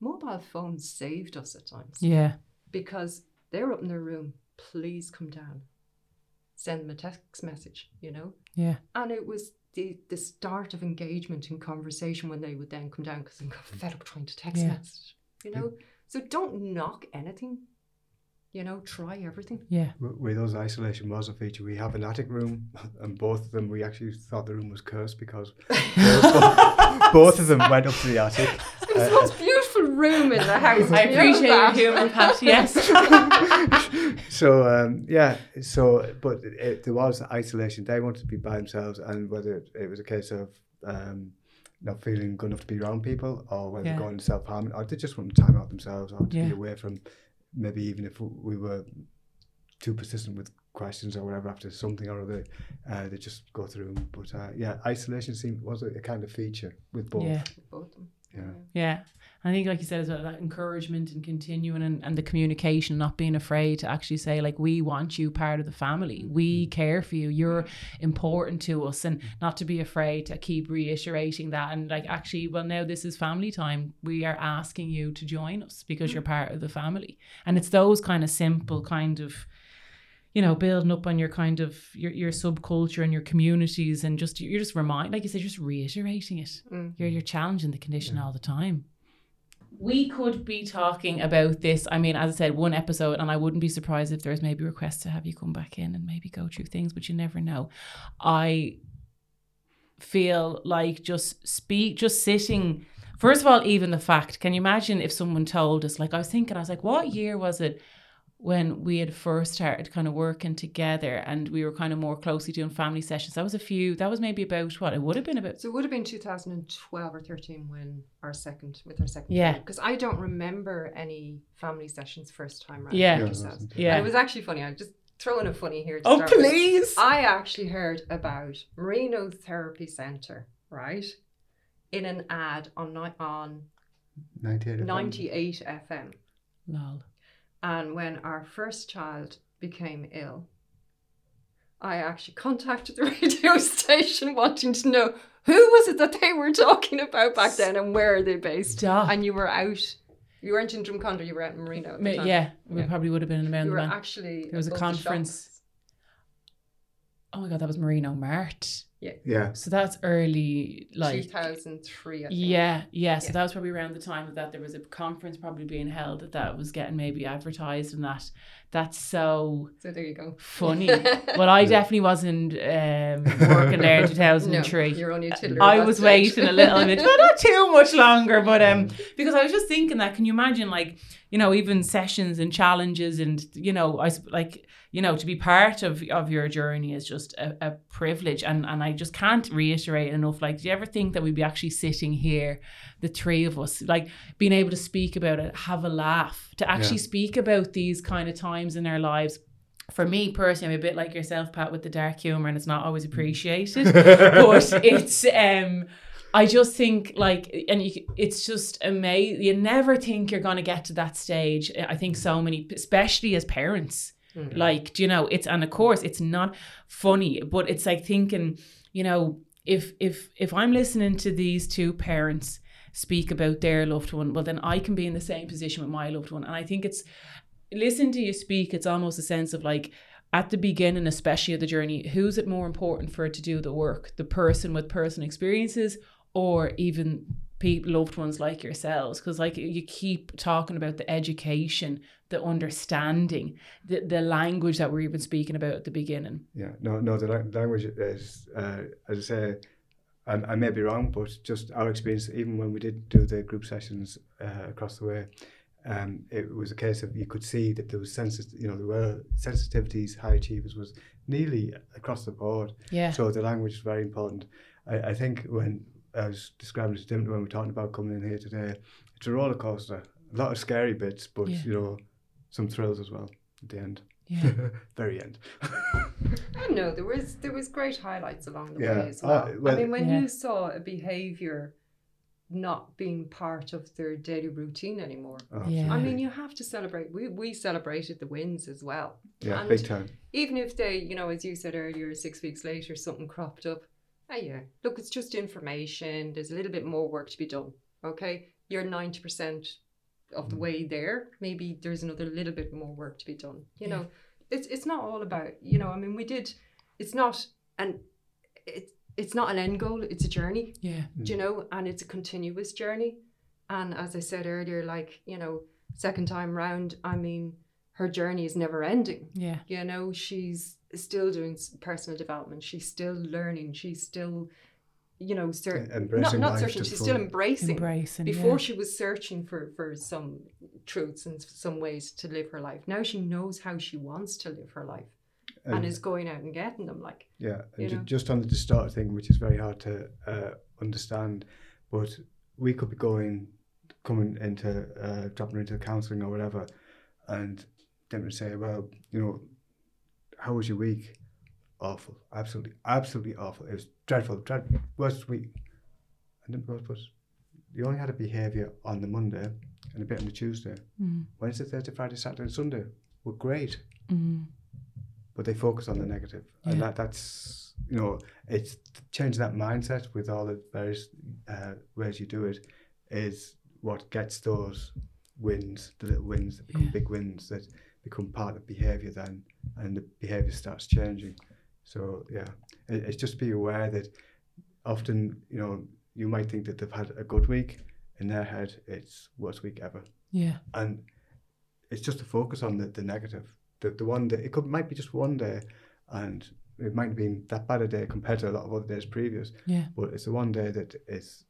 [SPEAKER 2] Mobile phones saved us at times
[SPEAKER 1] Yeah.
[SPEAKER 2] because they're up in their room. Please come down. Send them a text message, you know?
[SPEAKER 1] Yeah.
[SPEAKER 2] And it was the, the start of engagement in conversation when they would then come down because they oh, got fed up trying to text
[SPEAKER 1] Yeah.
[SPEAKER 2] message, you know? Mm. So don't knock anything, you know? Try everything.
[SPEAKER 1] Yeah.
[SPEAKER 3] W- With us, isolation was a feature. We have an attic room, and both of them, we actually thought the room was cursed because both, both of them went up to the attic.
[SPEAKER 2] It room in the house.
[SPEAKER 1] I appreciate your
[SPEAKER 2] that?
[SPEAKER 1] humour, Pat. Yes.
[SPEAKER 3] so um, yeah, so but it, there was isolation. They wanted to be by themselves, and whether it was a case of um, not feeling good enough to be around people, or whether
[SPEAKER 1] Yeah.
[SPEAKER 3] going to self harm, or they just want time out themselves, or to
[SPEAKER 1] Yeah.
[SPEAKER 3] be away from maybe even if we were too persistent with questions or whatever after something or other, uh, they just go through. But uh, yeah, isolation seemed was a, a kind of feature with both.
[SPEAKER 1] yeah.
[SPEAKER 2] Both of them.
[SPEAKER 3] Yeah.
[SPEAKER 1] Yeah. I think, like you said, as well, that encouragement and continuing and, and the communication, not being afraid to actually say, like, we want you part of the family. Mm. We care for you. You're important to us. And mm. not to be afraid to keep reiterating that. And, like, actually, well, now this is family time. We are asking you to join us because mm. you're part of the family. And it's those kind of simple, kind of, you know, building up on your kind of your, your subculture and your communities and just you're just remind like you said, just reiterating it.
[SPEAKER 2] Mm.
[SPEAKER 1] You're you're challenging the condition all the time. We could be talking about this. I mean, as I said, one episode, and I wouldn't be surprised if there's maybe requests to have you come back in and maybe go through things, but you never know. I feel like just speak, just sitting. First of all, even the fact, can you imagine if someone told us, like I was thinking, I was like, what year was it when we had first started kind of working together and we were kind of more closely doing family sessions? That was a few, that was maybe about what? It would have been about
[SPEAKER 2] So it would have been 2012 or 13 when our second, with our second
[SPEAKER 1] Yeah.
[SPEAKER 2] Because I don't remember any family sessions first time round.
[SPEAKER 1] Yeah.
[SPEAKER 3] Yeah,
[SPEAKER 1] Yeah.
[SPEAKER 2] And it was actually funny. I just throw in a funny here. To
[SPEAKER 1] Oh,
[SPEAKER 2] start with.
[SPEAKER 1] please.
[SPEAKER 2] I actually heard about Marino Therapy Centre, right? In an ad on ni- on
[SPEAKER 3] 98 FM.
[SPEAKER 2] 98 FM.
[SPEAKER 1] Lol.
[SPEAKER 2] And when our first child became ill, I actually contacted the radio station wanting to know who was it that they were talking about back then and where are they based.
[SPEAKER 1] Stop.
[SPEAKER 2] And you were out, you weren't in Drumcondra, you were out in Marino. At the
[SPEAKER 1] Ma-
[SPEAKER 2] time.
[SPEAKER 1] Yeah, we
[SPEAKER 2] Yeah.
[SPEAKER 1] probably would have been in the
[SPEAKER 2] You were actually.
[SPEAKER 1] There was a
[SPEAKER 2] above the
[SPEAKER 1] conference. Oh my god, that was Marino Mart.
[SPEAKER 3] Yeah. Yeah.
[SPEAKER 1] So that's early, like
[SPEAKER 2] 2003, I think.
[SPEAKER 1] Yeah, yeah. So
[SPEAKER 2] Yeah.
[SPEAKER 1] that was probably around the time that there was a conference probably being held that that was getting maybe advertised and that. That's so
[SPEAKER 2] So there you go.
[SPEAKER 1] funny. well, I definitely wasn't um, working there in
[SPEAKER 2] No,
[SPEAKER 1] 2003.
[SPEAKER 2] you're only a tiddler.
[SPEAKER 1] I was
[SPEAKER 2] stage.
[SPEAKER 1] waiting a little bit, well, not too much longer, but um, because I was just thinking that. Can you imagine, like, you know, even sessions and challenges, and you know, I s- like, you know, to be part of of your journey is just a, a privilege, and and I just can't reiterate enough. Like, do you ever think that we'd be actually sitting here, the three of us, like being able to speak about it, have a laugh, to actually
[SPEAKER 3] Yeah.
[SPEAKER 1] speak about these kind of times in our lives? For me personally, I'm a bit like yourself, Pat, with the dark humor, and it's not always appreciated but it's um I just think like and you, it's just amazing you never think you're going to get to that stage I think so many especially as parents
[SPEAKER 2] Mm.
[SPEAKER 1] like do you know it's and of course it's not funny but it's like thinking you know if if if I'm listening to these two parents speak about their loved one well then I can be in the same position with my loved one. And I think it's listen to you speak it's almost a sense of like at the beginning especially of the journey who's it more important for to do the work? The person with personal experiences or even people loved ones like yourselves? Because like you keep talking about the education the understanding the, the language that we're even speaking about at the beginning.
[SPEAKER 3] Yeah, no, no. The lang- language is, uh, as I say, I, I may be wrong, but just our experience, even when we did do the group sessions uh, across the way, um, it was a case of you could see that there was sensitive, you know, there were sensitivities, high achievers was nearly across the board.
[SPEAKER 1] yeah
[SPEAKER 3] So the language is very important. I, I think when I was describing it to when we were talking about coming in here today, it's a roller coaster. A lot of scary bits, but
[SPEAKER 1] Yeah.
[SPEAKER 3] you know, some thrills as well at the end.
[SPEAKER 1] Yeah
[SPEAKER 3] very end.
[SPEAKER 2] I know there was there was great highlights along the
[SPEAKER 3] Yeah.
[SPEAKER 2] way as
[SPEAKER 3] Uh,
[SPEAKER 2] well.
[SPEAKER 3] well-
[SPEAKER 2] I mean, when
[SPEAKER 1] Yeah.
[SPEAKER 2] you saw a behavior not being part of their daily routine anymore,
[SPEAKER 3] Oh,
[SPEAKER 1] Yeah.
[SPEAKER 2] I mean, you have to celebrate. We we celebrated the wins as well,
[SPEAKER 3] yeah,
[SPEAKER 2] and-
[SPEAKER 3] big time.
[SPEAKER 2] even if they, you know, as you said earlier, six weeks later something cropped up. Oh yeah, look, it's just information. There's a little bit more work to be done. Okay, you're ninety percent of the
[SPEAKER 3] Mm.
[SPEAKER 2] way there. Maybe there's another little bit more work to be done. You
[SPEAKER 1] Yeah.
[SPEAKER 2] know, it's it's not all about you know. I mean, we did. It's not and it's it's not an end goal. It's a journey.
[SPEAKER 1] yeah
[SPEAKER 2] Do you know, and it's a continuous journey. And as I said earlier, like you know, second time round, I mean, her journey is never ending
[SPEAKER 1] yeah
[SPEAKER 2] you know she's still doing personal development she's still learning she's still you know cer- not, not searching she's
[SPEAKER 3] full.
[SPEAKER 2] still embracing
[SPEAKER 1] embracing
[SPEAKER 2] before
[SPEAKER 1] yeah.
[SPEAKER 2] she was searching for for some truths and some ways to live her life now she knows how she wants to live her life and,
[SPEAKER 3] And-
[SPEAKER 2] is going out and getting them like
[SPEAKER 3] Yeah, and ju-
[SPEAKER 2] know?
[SPEAKER 3] just on the distorted thing, which is very hard to uh, understand, but we could be going, coming into, uh, dropping into counselling or whatever, and them would say, well, you know, how was your week? Awful, absolutely, absolutely awful. It was dreadful, dreadful, worst week. And then goes, but you only had a behaviour on the Monday and a bit on the Tuesday.
[SPEAKER 1] Mm,
[SPEAKER 3] Wednesday, Thursday, Friday, Saturday, and Sunday were great
[SPEAKER 1] mm,
[SPEAKER 3] but they focus on the negative. negative,
[SPEAKER 1] and
[SPEAKER 3] that that's you know it's changing that mindset with all the various uh, ways you do it is what gets those wins, the little wins that become
[SPEAKER 1] Yeah.
[SPEAKER 3] big wins that become part of behaviour then, and the behaviour starts changing. So yeah, it, it's just be aware that often you know you might think that they've had a good week, in their head it's worst week ever.
[SPEAKER 1] Yeah.
[SPEAKER 3] And it's just to focus on the, the negative. The, the one day it could might be just one day and it might have been that bad a day compared to a lot of other days previous.
[SPEAKER 1] Yeah.
[SPEAKER 3] But it's the one day that is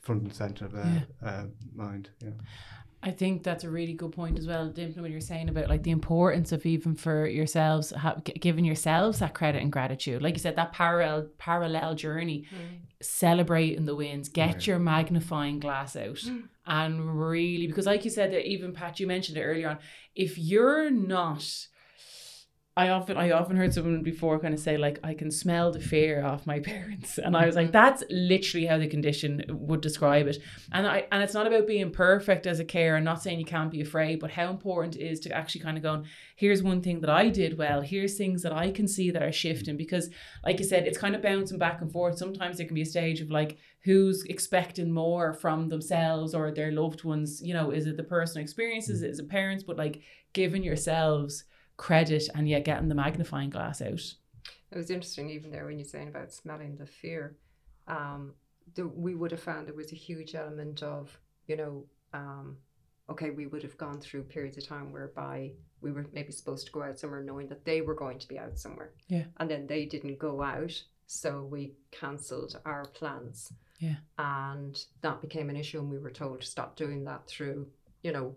[SPEAKER 3] front and center of their uh, mind yeah
[SPEAKER 1] I think that's a really good point as well, Dimpna, what you're saying about like the importance of even for yourselves, ha- giving yourselves that credit and gratitude. Like you said, that parallel parallel journey, mm. celebrating the wins, get
[SPEAKER 3] Yeah.
[SPEAKER 1] your magnifying glass out, mm. and really because, like you said, that even Pat, you mentioned it earlier on. If you're not, I often I often heard someone before kind of say like I can smell the fear off my parents. And I was like mm-hmm. that's literally how the condition would describe it. And I and it's not about being perfect as a carer. I'm not saying you can't be afraid but how important it is to actually kind of go here's one thing that I did well. Here's things that I can see that are shifting. Mm-hmm. Because like you said it's kind of bouncing back and forth. Sometimes there can be a stage of like who's expecting more from themselves or their loved ones? You know is it the personal experiences? Mm-hmm. Is it parents? But like giving yourselves credit and yet getting the magnifying glass out.
[SPEAKER 2] It was interesting, even there, when you're saying about smelling the fear. Um, the, we would have found there was a huge element of, you know, um, okay, we would have gone through periods of time whereby we were maybe supposed to go out somewhere knowing that they were going to be out somewhere.
[SPEAKER 1] Yeah.
[SPEAKER 2] And then they didn't go out. So we cancelled our plans.
[SPEAKER 1] Yeah.
[SPEAKER 2] And that became an issue. And we were told to stop doing that through, you know,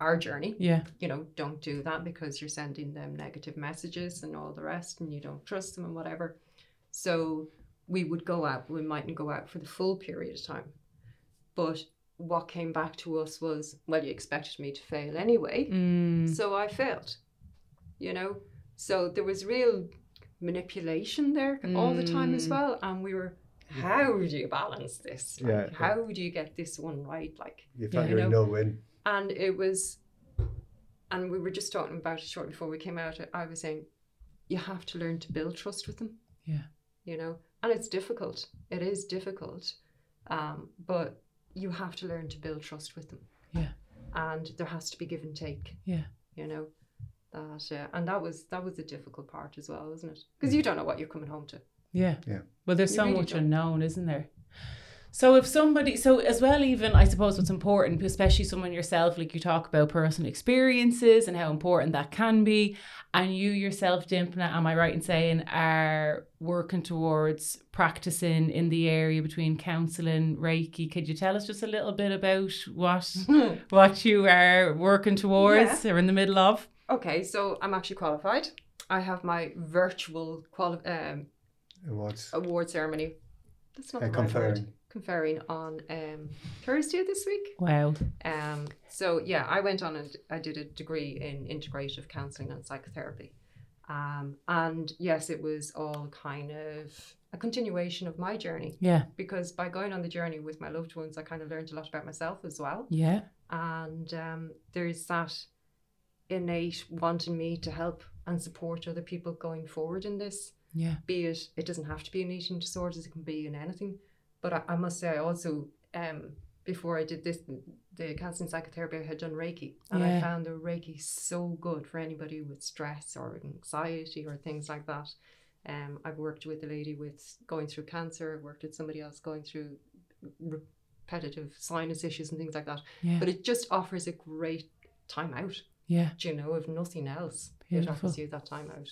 [SPEAKER 2] our journey.
[SPEAKER 1] Yeah.
[SPEAKER 2] You know, don't do that because you're sending them negative messages and all the rest and you don't trust them and whatever. So we would go out, we mightn't go out for the full period of time. But what came back to us was, well, you expected me to fail anyway.
[SPEAKER 1] Mm.
[SPEAKER 2] So I failed. You know? So there was real manipulation there all the time as
[SPEAKER 1] Mm.
[SPEAKER 2] well. And we were how do you balance this? Like,
[SPEAKER 3] Yeah.
[SPEAKER 2] How do you get this one right? Like
[SPEAKER 3] You felt
[SPEAKER 1] Yeah.
[SPEAKER 3] you're
[SPEAKER 2] know?
[SPEAKER 3] no win.
[SPEAKER 2] And it was and we were just talking about it shortly before we came out i was saying you have to learn to build trust with them
[SPEAKER 1] Yeah.
[SPEAKER 2] you know and it's difficult it is difficult um, but you have to learn to build trust with them
[SPEAKER 1] Yeah.
[SPEAKER 2] and there has to be give and take
[SPEAKER 1] Yeah.
[SPEAKER 2] you know that uh, and that was that was the difficult part as well isn't it because you don't know what you're coming home to
[SPEAKER 1] Yeah.
[SPEAKER 3] Yeah.
[SPEAKER 1] Well, there's
[SPEAKER 2] You
[SPEAKER 1] so
[SPEAKER 2] really
[SPEAKER 1] much
[SPEAKER 2] don't.
[SPEAKER 1] unknown, isn't there? So if somebody, so as well, even I suppose what's important, especially someone yourself, like you talk about personal experiences and how important that can be, and you yourself, Dimpna, am I right in saying, are working towards practicing in the area between counselling, Reiki? Could you tell us just a little bit about what what you are working towards or in the middle of?
[SPEAKER 2] okay so i'm actually qualified i have my virtual quali- um,
[SPEAKER 3] Awards.
[SPEAKER 2] award ceremony that's not
[SPEAKER 3] Uh,
[SPEAKER 2] the right word.
[SPEAKER 3] Conferring.
[SPEAKER 2] on um, Thursday this week.
[SPEAKER 1] Wow.
[SPEAKER 2] Um, so yeah, I went on and I did a degree in integrative counselling and psychotherapy. Um, and yes, it was all kind of a continuation of my journey
[SPEAKER 1] Yeah.
[SPEAKER 2] because by going on the journey with my loved ones, I kind of learned a lot about myself as well.
[SPEAKER 1] Yeah.
[SPEAKER 2] And um, there's that innate wanting me to help and support other people going forward in this
[SPEAKER 1] Yeah.
[SPEAKER 2] be it it doesn't have to be in eating disorders it can be in anything but i, I must say i also um before i did this the counseling psychotherapy i had done reiki and
[SPEAKER 1] Yeah.
[SPEAKER 2] i found the reiki so good for anybody with stress or anxiety or things like that um i've worked with a lady with going through cancer I've worked with somebody else going through repetitive sinus issues and things like that
[SPEAKER 1] Yeah.
[SPEAKER 2] but it just offers a great time out
[SPEAKER 1] Yeah.
[SPEAKER 2] do you know, if nothing else,
[SPEAKER 1] Beautiful.
[SPEAKER 2] it offers you that time out.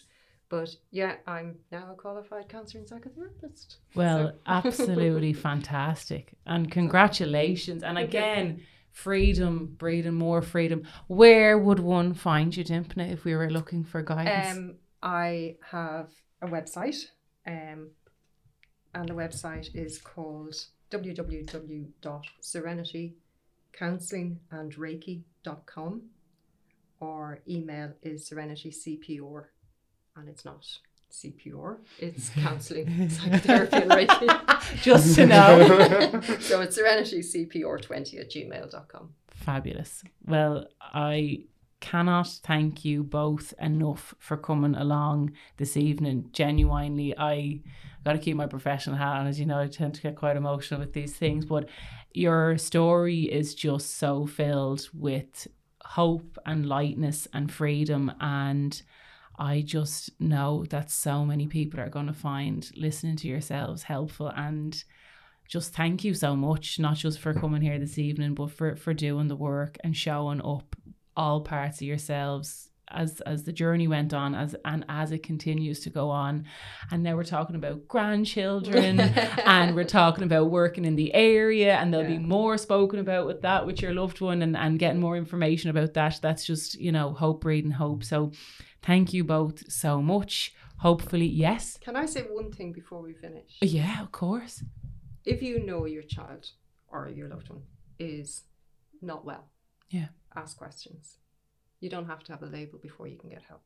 [SPEAKER 2] But yeah, I'm now a qualified counselling psychotherapist.
[SPEAKER 1] Well,
[SPEAKER 2] So-
[SPEAKER 1] absolutely fantastic. And congratulations. And again, freedom, breathing more freedom. Where would one find you, Dimpna, if we were looking for guidance?
[SPEAKER 2] Um, I have a website, um, and the website is called www.serenitycounsellingandreiki.com or email is serenitycpr and it's not CPR, it's counselling, psychotherapy and Reiki.
[SPEAKER 1] Just to know.
[SPEAKER 2] so it's serenitycpr20 at gmail.com.
[SPEAKER 1] Fabulous. Well, I cannot thank you both enough for coming along this evening. Genuinely, I got to keep my professional hat on. As you know, I tend to get quite emotional with these things, but your story is just so filled with hope and lightness and freedom and I just know that so many people are going to find listening to yourselves helpful and just thank you so much not just for coming here this evening but for for doing the work and showing up all parts of yourselves as as the journey went on as and as it continues to go on. And now we're talking about grandchildren and we're talking about working in the area and there'll
[SPEAKER 2] Yeah.
[SPEAKER 1] be more spoken about with that with your loved one and and getting more information about that. That's just you know hope breeding hope. So thank you both so much hopefully yes
[SPEAKER 2] Can I say one thing before we finish?
[SPEAKER 1] yeah of course
[SPEAKER 2] If you know your child or your loved one is not well,
[SPEAKER 1] Yeah.
[SPEAKER 2] ask questions. You don't have to have a label before you can get help.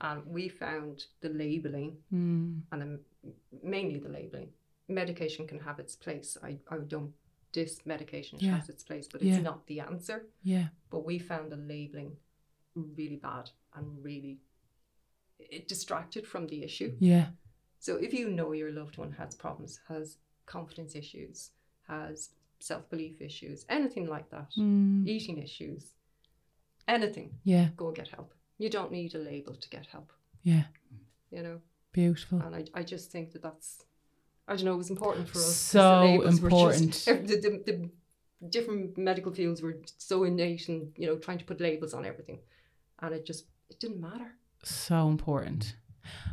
[SPEAKER 2] And we found the labeling
[SPEAKER 1] Mm.
[SPEAKER 2] and the, mainly the labeling. Medication can have its place. I, I don't diss medication,
[SPEAKER 1] Yeah.
[SPEAKER 2] has its place, but
[SPEAKER 1] Yeah.
[SPEAKER 2] it's not the answer.
[SPEAKER 1] Yeah.
[SPEAKER 2] But we found the labeling really bad and really it distracted from the issue.
[SPEAKER 1] Yeah.
[SPEAKER 2] So if you know your loved one has problems, has confidence issues, has self belief issues, anything like that,
[SPEAKER 1] Mm.
[SPEAKER 2] eating issues, anything,
[SPEAKER 1] Yeah.
[SPEAKER 2] go get help. You don't need a label to get help,
[SPEAKER 1] Yeah.
[SPEAKER 2] you know.
[SPEAKER 1] Beautiful.
[SPEAKER 2] And I, I just think that that's, I don't know, it was important for us.
[SPEAKER 1] So
[SPEAKER 2] the labels were
[SPEAKER 1] important.
[SPEAKER 2] Just, the, the, the different medical fields were so innate and, you know, trying to put labels on everything. And it just, it didn't matter.
[SPEAKER 1] So important.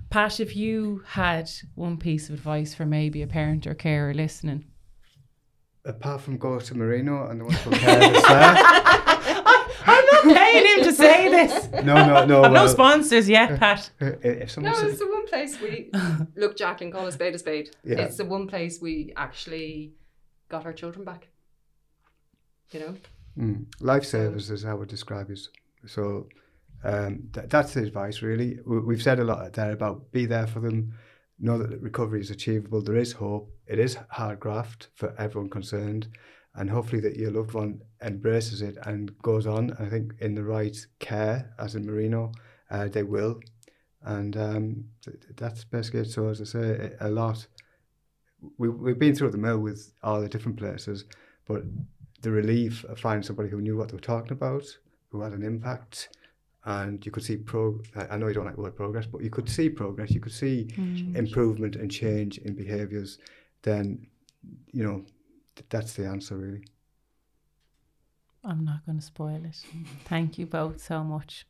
[SPEAKER 1] Pat, if you had one piece of advice for maybe a parent or carer listening,
[SPEAKER 3] Apart from go to Marino and the wonderful care that's there.
[SPEAKER 1] I'm not paying him to say this.
[SPEAKER 3] No, no, no.
[SPEAKER 1] I've no sponsors yet, Pat.
[SPEAKER 3] if someone
[SPEAKER 2] No,
[SPEAKER 3] said,
[SPEAKER 2] it's the one place we, look, Jacqueline, call a spade a spade.
[SPEAKER 3] Yeah.
[SPEAKER 2] It's the one place we actually got our children back. You know?
[SPEAKER 3] Mm. Lifesavers is how I would describe it. So um, th- that's the advice, really. We- We've said a lot there about be there for them, know that recovery is achievable. There is hope. It is hard graft for everyone concerned, and hopefully that your loved one embraces it and goes on. I think in the right care, as in Marino, uh, they will, and um, th- th- that's basically it. So as I say, a lot. We we've been through the mill with all the different places, but the relief of finding somebody who knew what they were talking about, who had an impact, and you could see pro. I know you don't like the word progress, but you could see progress. You could see mm. improvement and change in behaviours. Then, you know, th- that's the answer really.
[SPEAKER 1] I'm not going to spoil it. Thank you both so much.